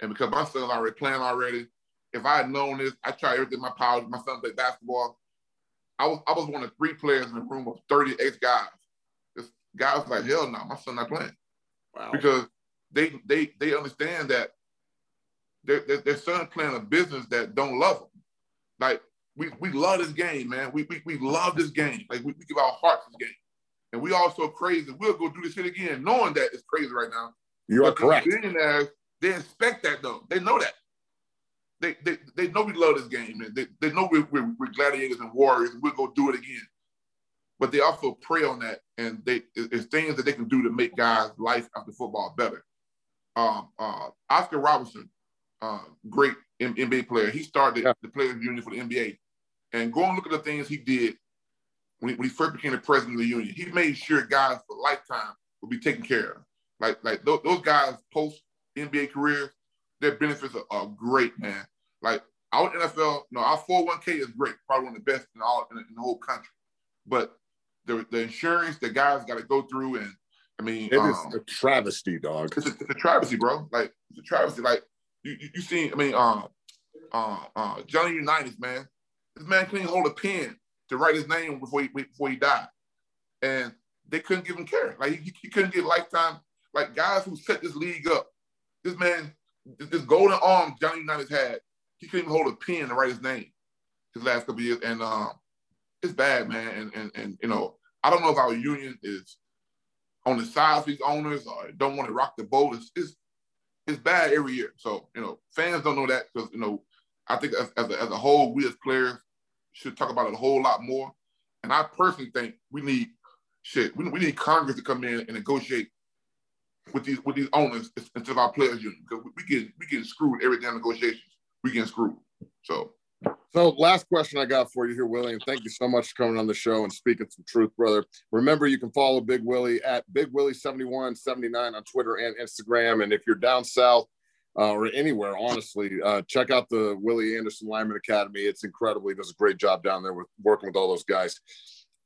S3: And because my son's already playing already, if I had known this, I tried everything my power. My son played basketball. I was I was one of three players in a room of 38 guys. This guy was like, hell no, my son not playing. Wow. Because they they they understand that their, their, their son playing a business that don't love them. Like we we love this game, man. We we, we love this game. Like we, we give our hearts this game. And we also crazy. We'll go do this shit again, knowing that it's crazy right now.
S1: You are correct.
S3: Billionaires, they expect that though. They know that they, they, they know we love this game. They, they know we're, we're, we're gladiators and warriors, and we'll go do it again. But they also prey on that, and they it's things that they can do to make guys' life after football better. Um, uh, Oscar Robertson, uh, great NBA player. He started yeah. the players' union for the NBA, and go and look at the things he did when he, when he first became the president of the union. He made sure guys for lifetime would be taken care of. Like like those, those guys post NBA careers their benefits are, are great, man. Like our NFL, no, our 401k is great, probably one of the best in all in, in the whole country. But the the insurance that guys got to go through, and I mean,
S1: it um, is a travesty, dog.
S3: It's a, it's a, travesty, bro. Like it's a travesty. Like you you, you seen, I mean, um, uh, uh, Johnny Unitas, man. This man couldn't hold a pen to write his name before he before he died, and they couldn't give him care. Like he, he couldn't get lifetime. Like guys who set this league up, this man, this golden arm Johnny Unitas had, he couldn't even hold a pen to write his name his last couple years, and um, it's bad, man. And and and you know, I don't know if our union is on the side of these owners or don't want to rock the boat. It's, it's it's bad every year. So you know, fans don't know that because you know, I think as, as a, as a whole, we as players should talk about it a whole lot more. And I personally think we need shit. We, we need Congress to come in and negotiate with these with these owners instead of our players union because we, get we get screwed every damn negotiations. We get screwed. So.
S1: So, last question I got for you here, Willie, and thank you so much for coming on the show and speaking some truth, brother. Remember, you can follow Big Willie at Big Willie 7179 on Twitter and Instagram. And if you're down south uh, or anywhere, honestly, uh, check out the Willie Anderson Lineman Academy. It's incredible. He does a great job down there with working with all those guys.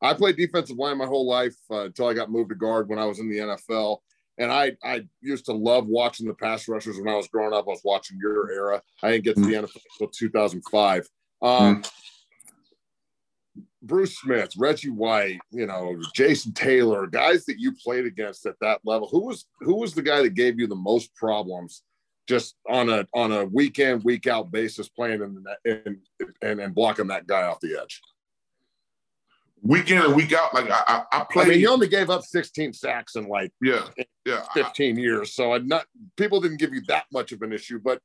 S1: I played defensive line my whole life uh, until I got moved to guard when I was in the NFL. And I, I used to love watching the pass rushers when I was growing up. I was watching your era. I didn't get to the mm. NFL until 2005. Um, mm. Bruce Smith, Reggie White, you know, Jason Taylor, guys that you played against at that level. Who was who was the guy that gave you the most problems just on a on a weekend week out basis playing in, in and and blocking that guy off the edge?
S3: week in and week out. Like I, I, played.
S1: I mean, he only gave up 16 sacks in like
S3: yeah, yeah,
S1: 15 I, years. So I'm not people didn't give you that much of an issue. But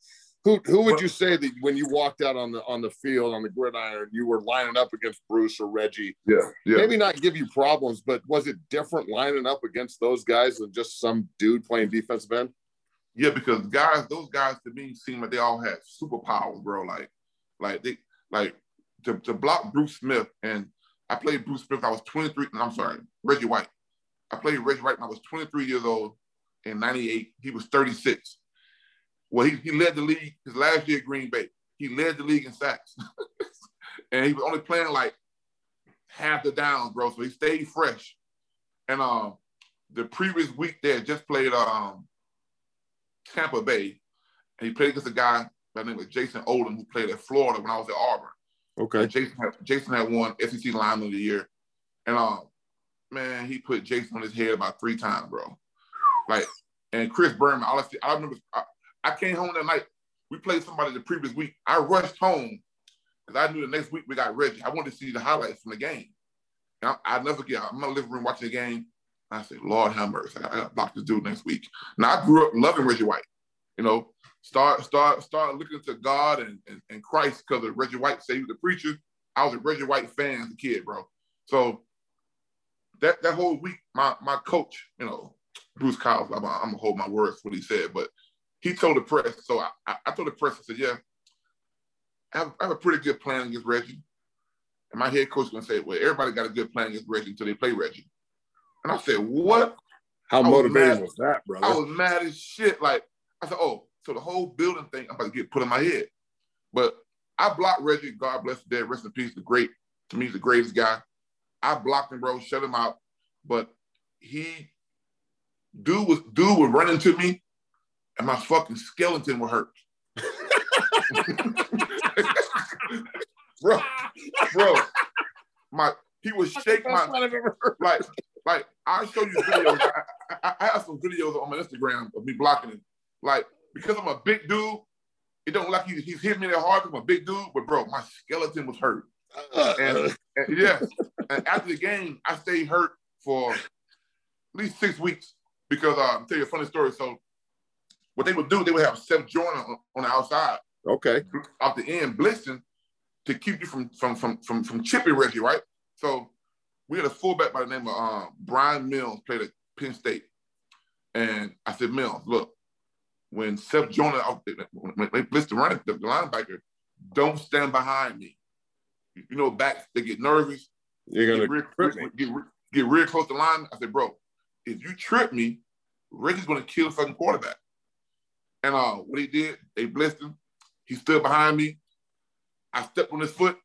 S1: who who would you say that when you walked out on the on the field on the gridiron, you were lining up against Bruce or Reggie?
S3: Yeah, yeah.
S1: Maybe not give you problems, but was it different lining up against those guys than just some dude playing defensive end?
S3: Yeah, because guys, those guys to me seem like they all had superpowers, bro. Like, like they like to, to block Bruce Smith and I played Bruce Smith. I was 23. I'm sorry, Reggie White. I played Reggie White when I was 23 years old in 98. He was 36. Well, he, he led the league his last year at Green Bay. He led the league in sacks. and he was only playing like half the downs, bro. So he stayed fresh. And um, the previous week they had just played um, Tampa Bay. And he played against a guy by the name of Jason Odom, who played at Florida when I was at Auburn.
S1: Okay.
S3: Jason had, Jason had won SEC Lineman of the Year, and um, man, he put Jason on his head about three times, bro. Like, and Chris Berman, I, I remember I, I came home that night. We played somebody the previous week. I rushed home because I knew the next week we got Reggie. I wanted to see the highlights from the game. I, I never forget. I'm in the living room watching the game. I said, Lord have mercy. I got to block this dude next week. Now I grew up loving Reggie White. You know, start start start looking to God and, and, and Christ because of Reggie White said he was a preacher. I was a Reggie White fan as a kid, bro. So that that whole week, my my coach, you know, Bruce Coslet, I'm, I'm gonna hold my words what he said, but he told the press. So I, I, I told the press, I said, yeah, I have, I have, a pretty good plan against Reggie. And my head coach gonna say, well, everybody got a good plan against Reggie until they play Reggie. And I said, what?
S1: How motivated was, was that, brother?
S3: I was mad as shit. Like I said, oh, so the whole building thing, I'm about to get put in my head. But I blocked Reggie, God bless the dead, rest in peace, the great, to me, he's the greatest guy. I blocked him, bro, shut him out. But he, dude was, dude would run into me and my fucking skeleton would hurt. bro, bro, my, he would shake my, like, like, I'll show you videos. I, I, I have some videos on my Instagram of me blocking him. Like, because I'm a big dude, it don't look like he, he's hitting me that hard because I'm a big dude, but bro, my skeleton was hurt. And, and yeah, and after the game, I stayed hurt for at least six weeks because uh, I'll tell you a funny story. So what they would do, they would have Seth Joyner on, on the outside.
S1: Okay.
S3: Off the end, blitzing to keep you from from from from, from chipping Reggie, right? So we had a fullback by the name of um, Brian Milne played at Penn State. And I said, Mills, look, when Seth Joyner, when they blitz the running, the linebacker, don't stand behind me. You know, backs they get nervous.
S1: You're gonna
S3: get real, get, get, get real close to the line. I said, bro, if you trip me, Reggie's gonna kill the fucking quarterback. And uh, what he did, they blitzed him. He stood behind me. I stepped on his foot.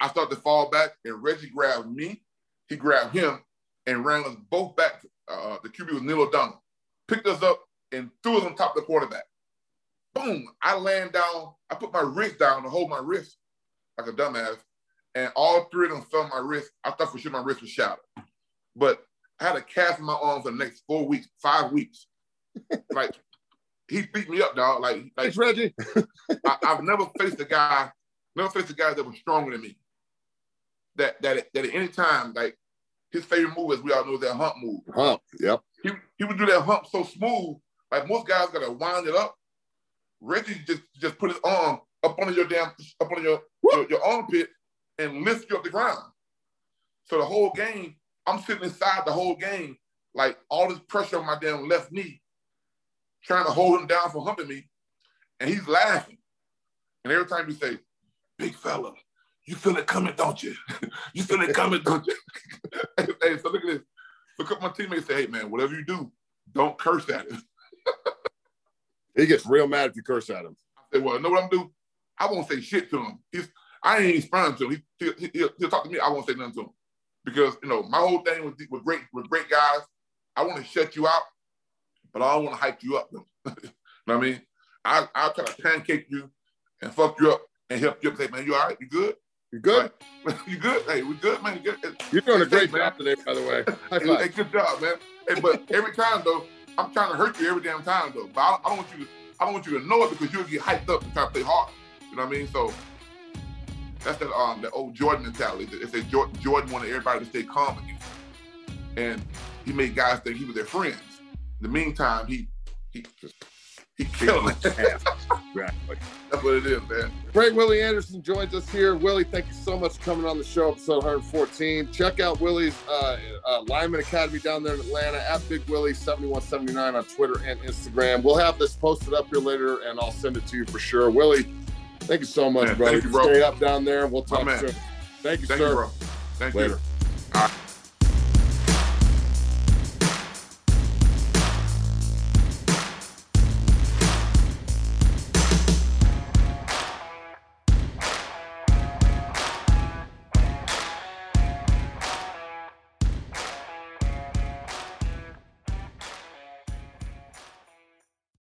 S3: I started to fall back, and Reggie grabbed me. He grabbed him and ran us both back. Uh, the QB was Neil O'Donnell. Picked us up and threw us on top of the quarterback. Boom! I land down. I put my wrist down to hold my wrist like a dumbass, and all three of them fell my wrist. I thought for sure my wrist was shattered, but I had a cast in my arm for the next four weeks, five weeks. like he beat me up, dog. Like, like
S1: Reggie.
S3: I, have never faced a guy, never faced a guy that was stronger than me. That that that at any time, like his favorite move, as we all know, is that hump move.
S1: Hump. Yep.
S3: He he would do that hump so smooth, like most guys gotta wind it up. Reggie just just put his arm up under your damn up under your your, your armpit and lift you up the ground. So the whole game, I'm sitting inside the whole game, like all this pressure on my damn left knee trying to hold him down for humping me, and he's laughing. And every time you say, "Big fella, you feel it coming, don't you? you feel it coming, don't you?" hey, so look at this. Look at my teammates say, "Hey, man, whatever you do, don't curse at him."
S1: he gets real mad if you curse at him.
S3: I say, "Well, know what I'm do? I won't say shit to him. He's I ain't even responding to him. He, he, he'll, he'll talk to me. I won't say nothing to him because you know my whole thing with with great with great guys. I want to shut you out but I don't want to hype you up. You know what I mean? I, I'll try to pancake you and fuck you up and help you up. Say, man, you all right? You good?
S1: You good?
S3: Right. you good? Hey, we good, man. Good?
S1: You're doing a great job today, by the way.
S3: High five. Hey, good job, man. Hey, but every time though, I'm trying to hurt you every damn time though. But I, I don't want you. To, I don't want you to know it because you'll get hyped up and try to play hard. You know what I mean? So that's that um the old Jordan mentality. They say Jordan wanted everybody to stay calm and he made guys think he was their friends In the meantime, he he he killed it. exactly. That's what it is, man.
S1: Great Willie Anderson joins us here. Willie, thank you so much for coming on the show, episode 114. Check out Willie's uh, uh, Lineman Academy down there in Atlanta at Big Willie 7179 on Twitter and Instagram. We'll have this posted up here later, and I'll send it to you for sure. Willie, thank you so much,
S3: man,
S1: brother.
S3: Thank you, bro.
S1: Stay up down there. and We'll talk
S3: soon.
S1: Thank you,
S3: thank
S1: sir.
S3: You, bro. Thank
S1: later.
S3: you. All right.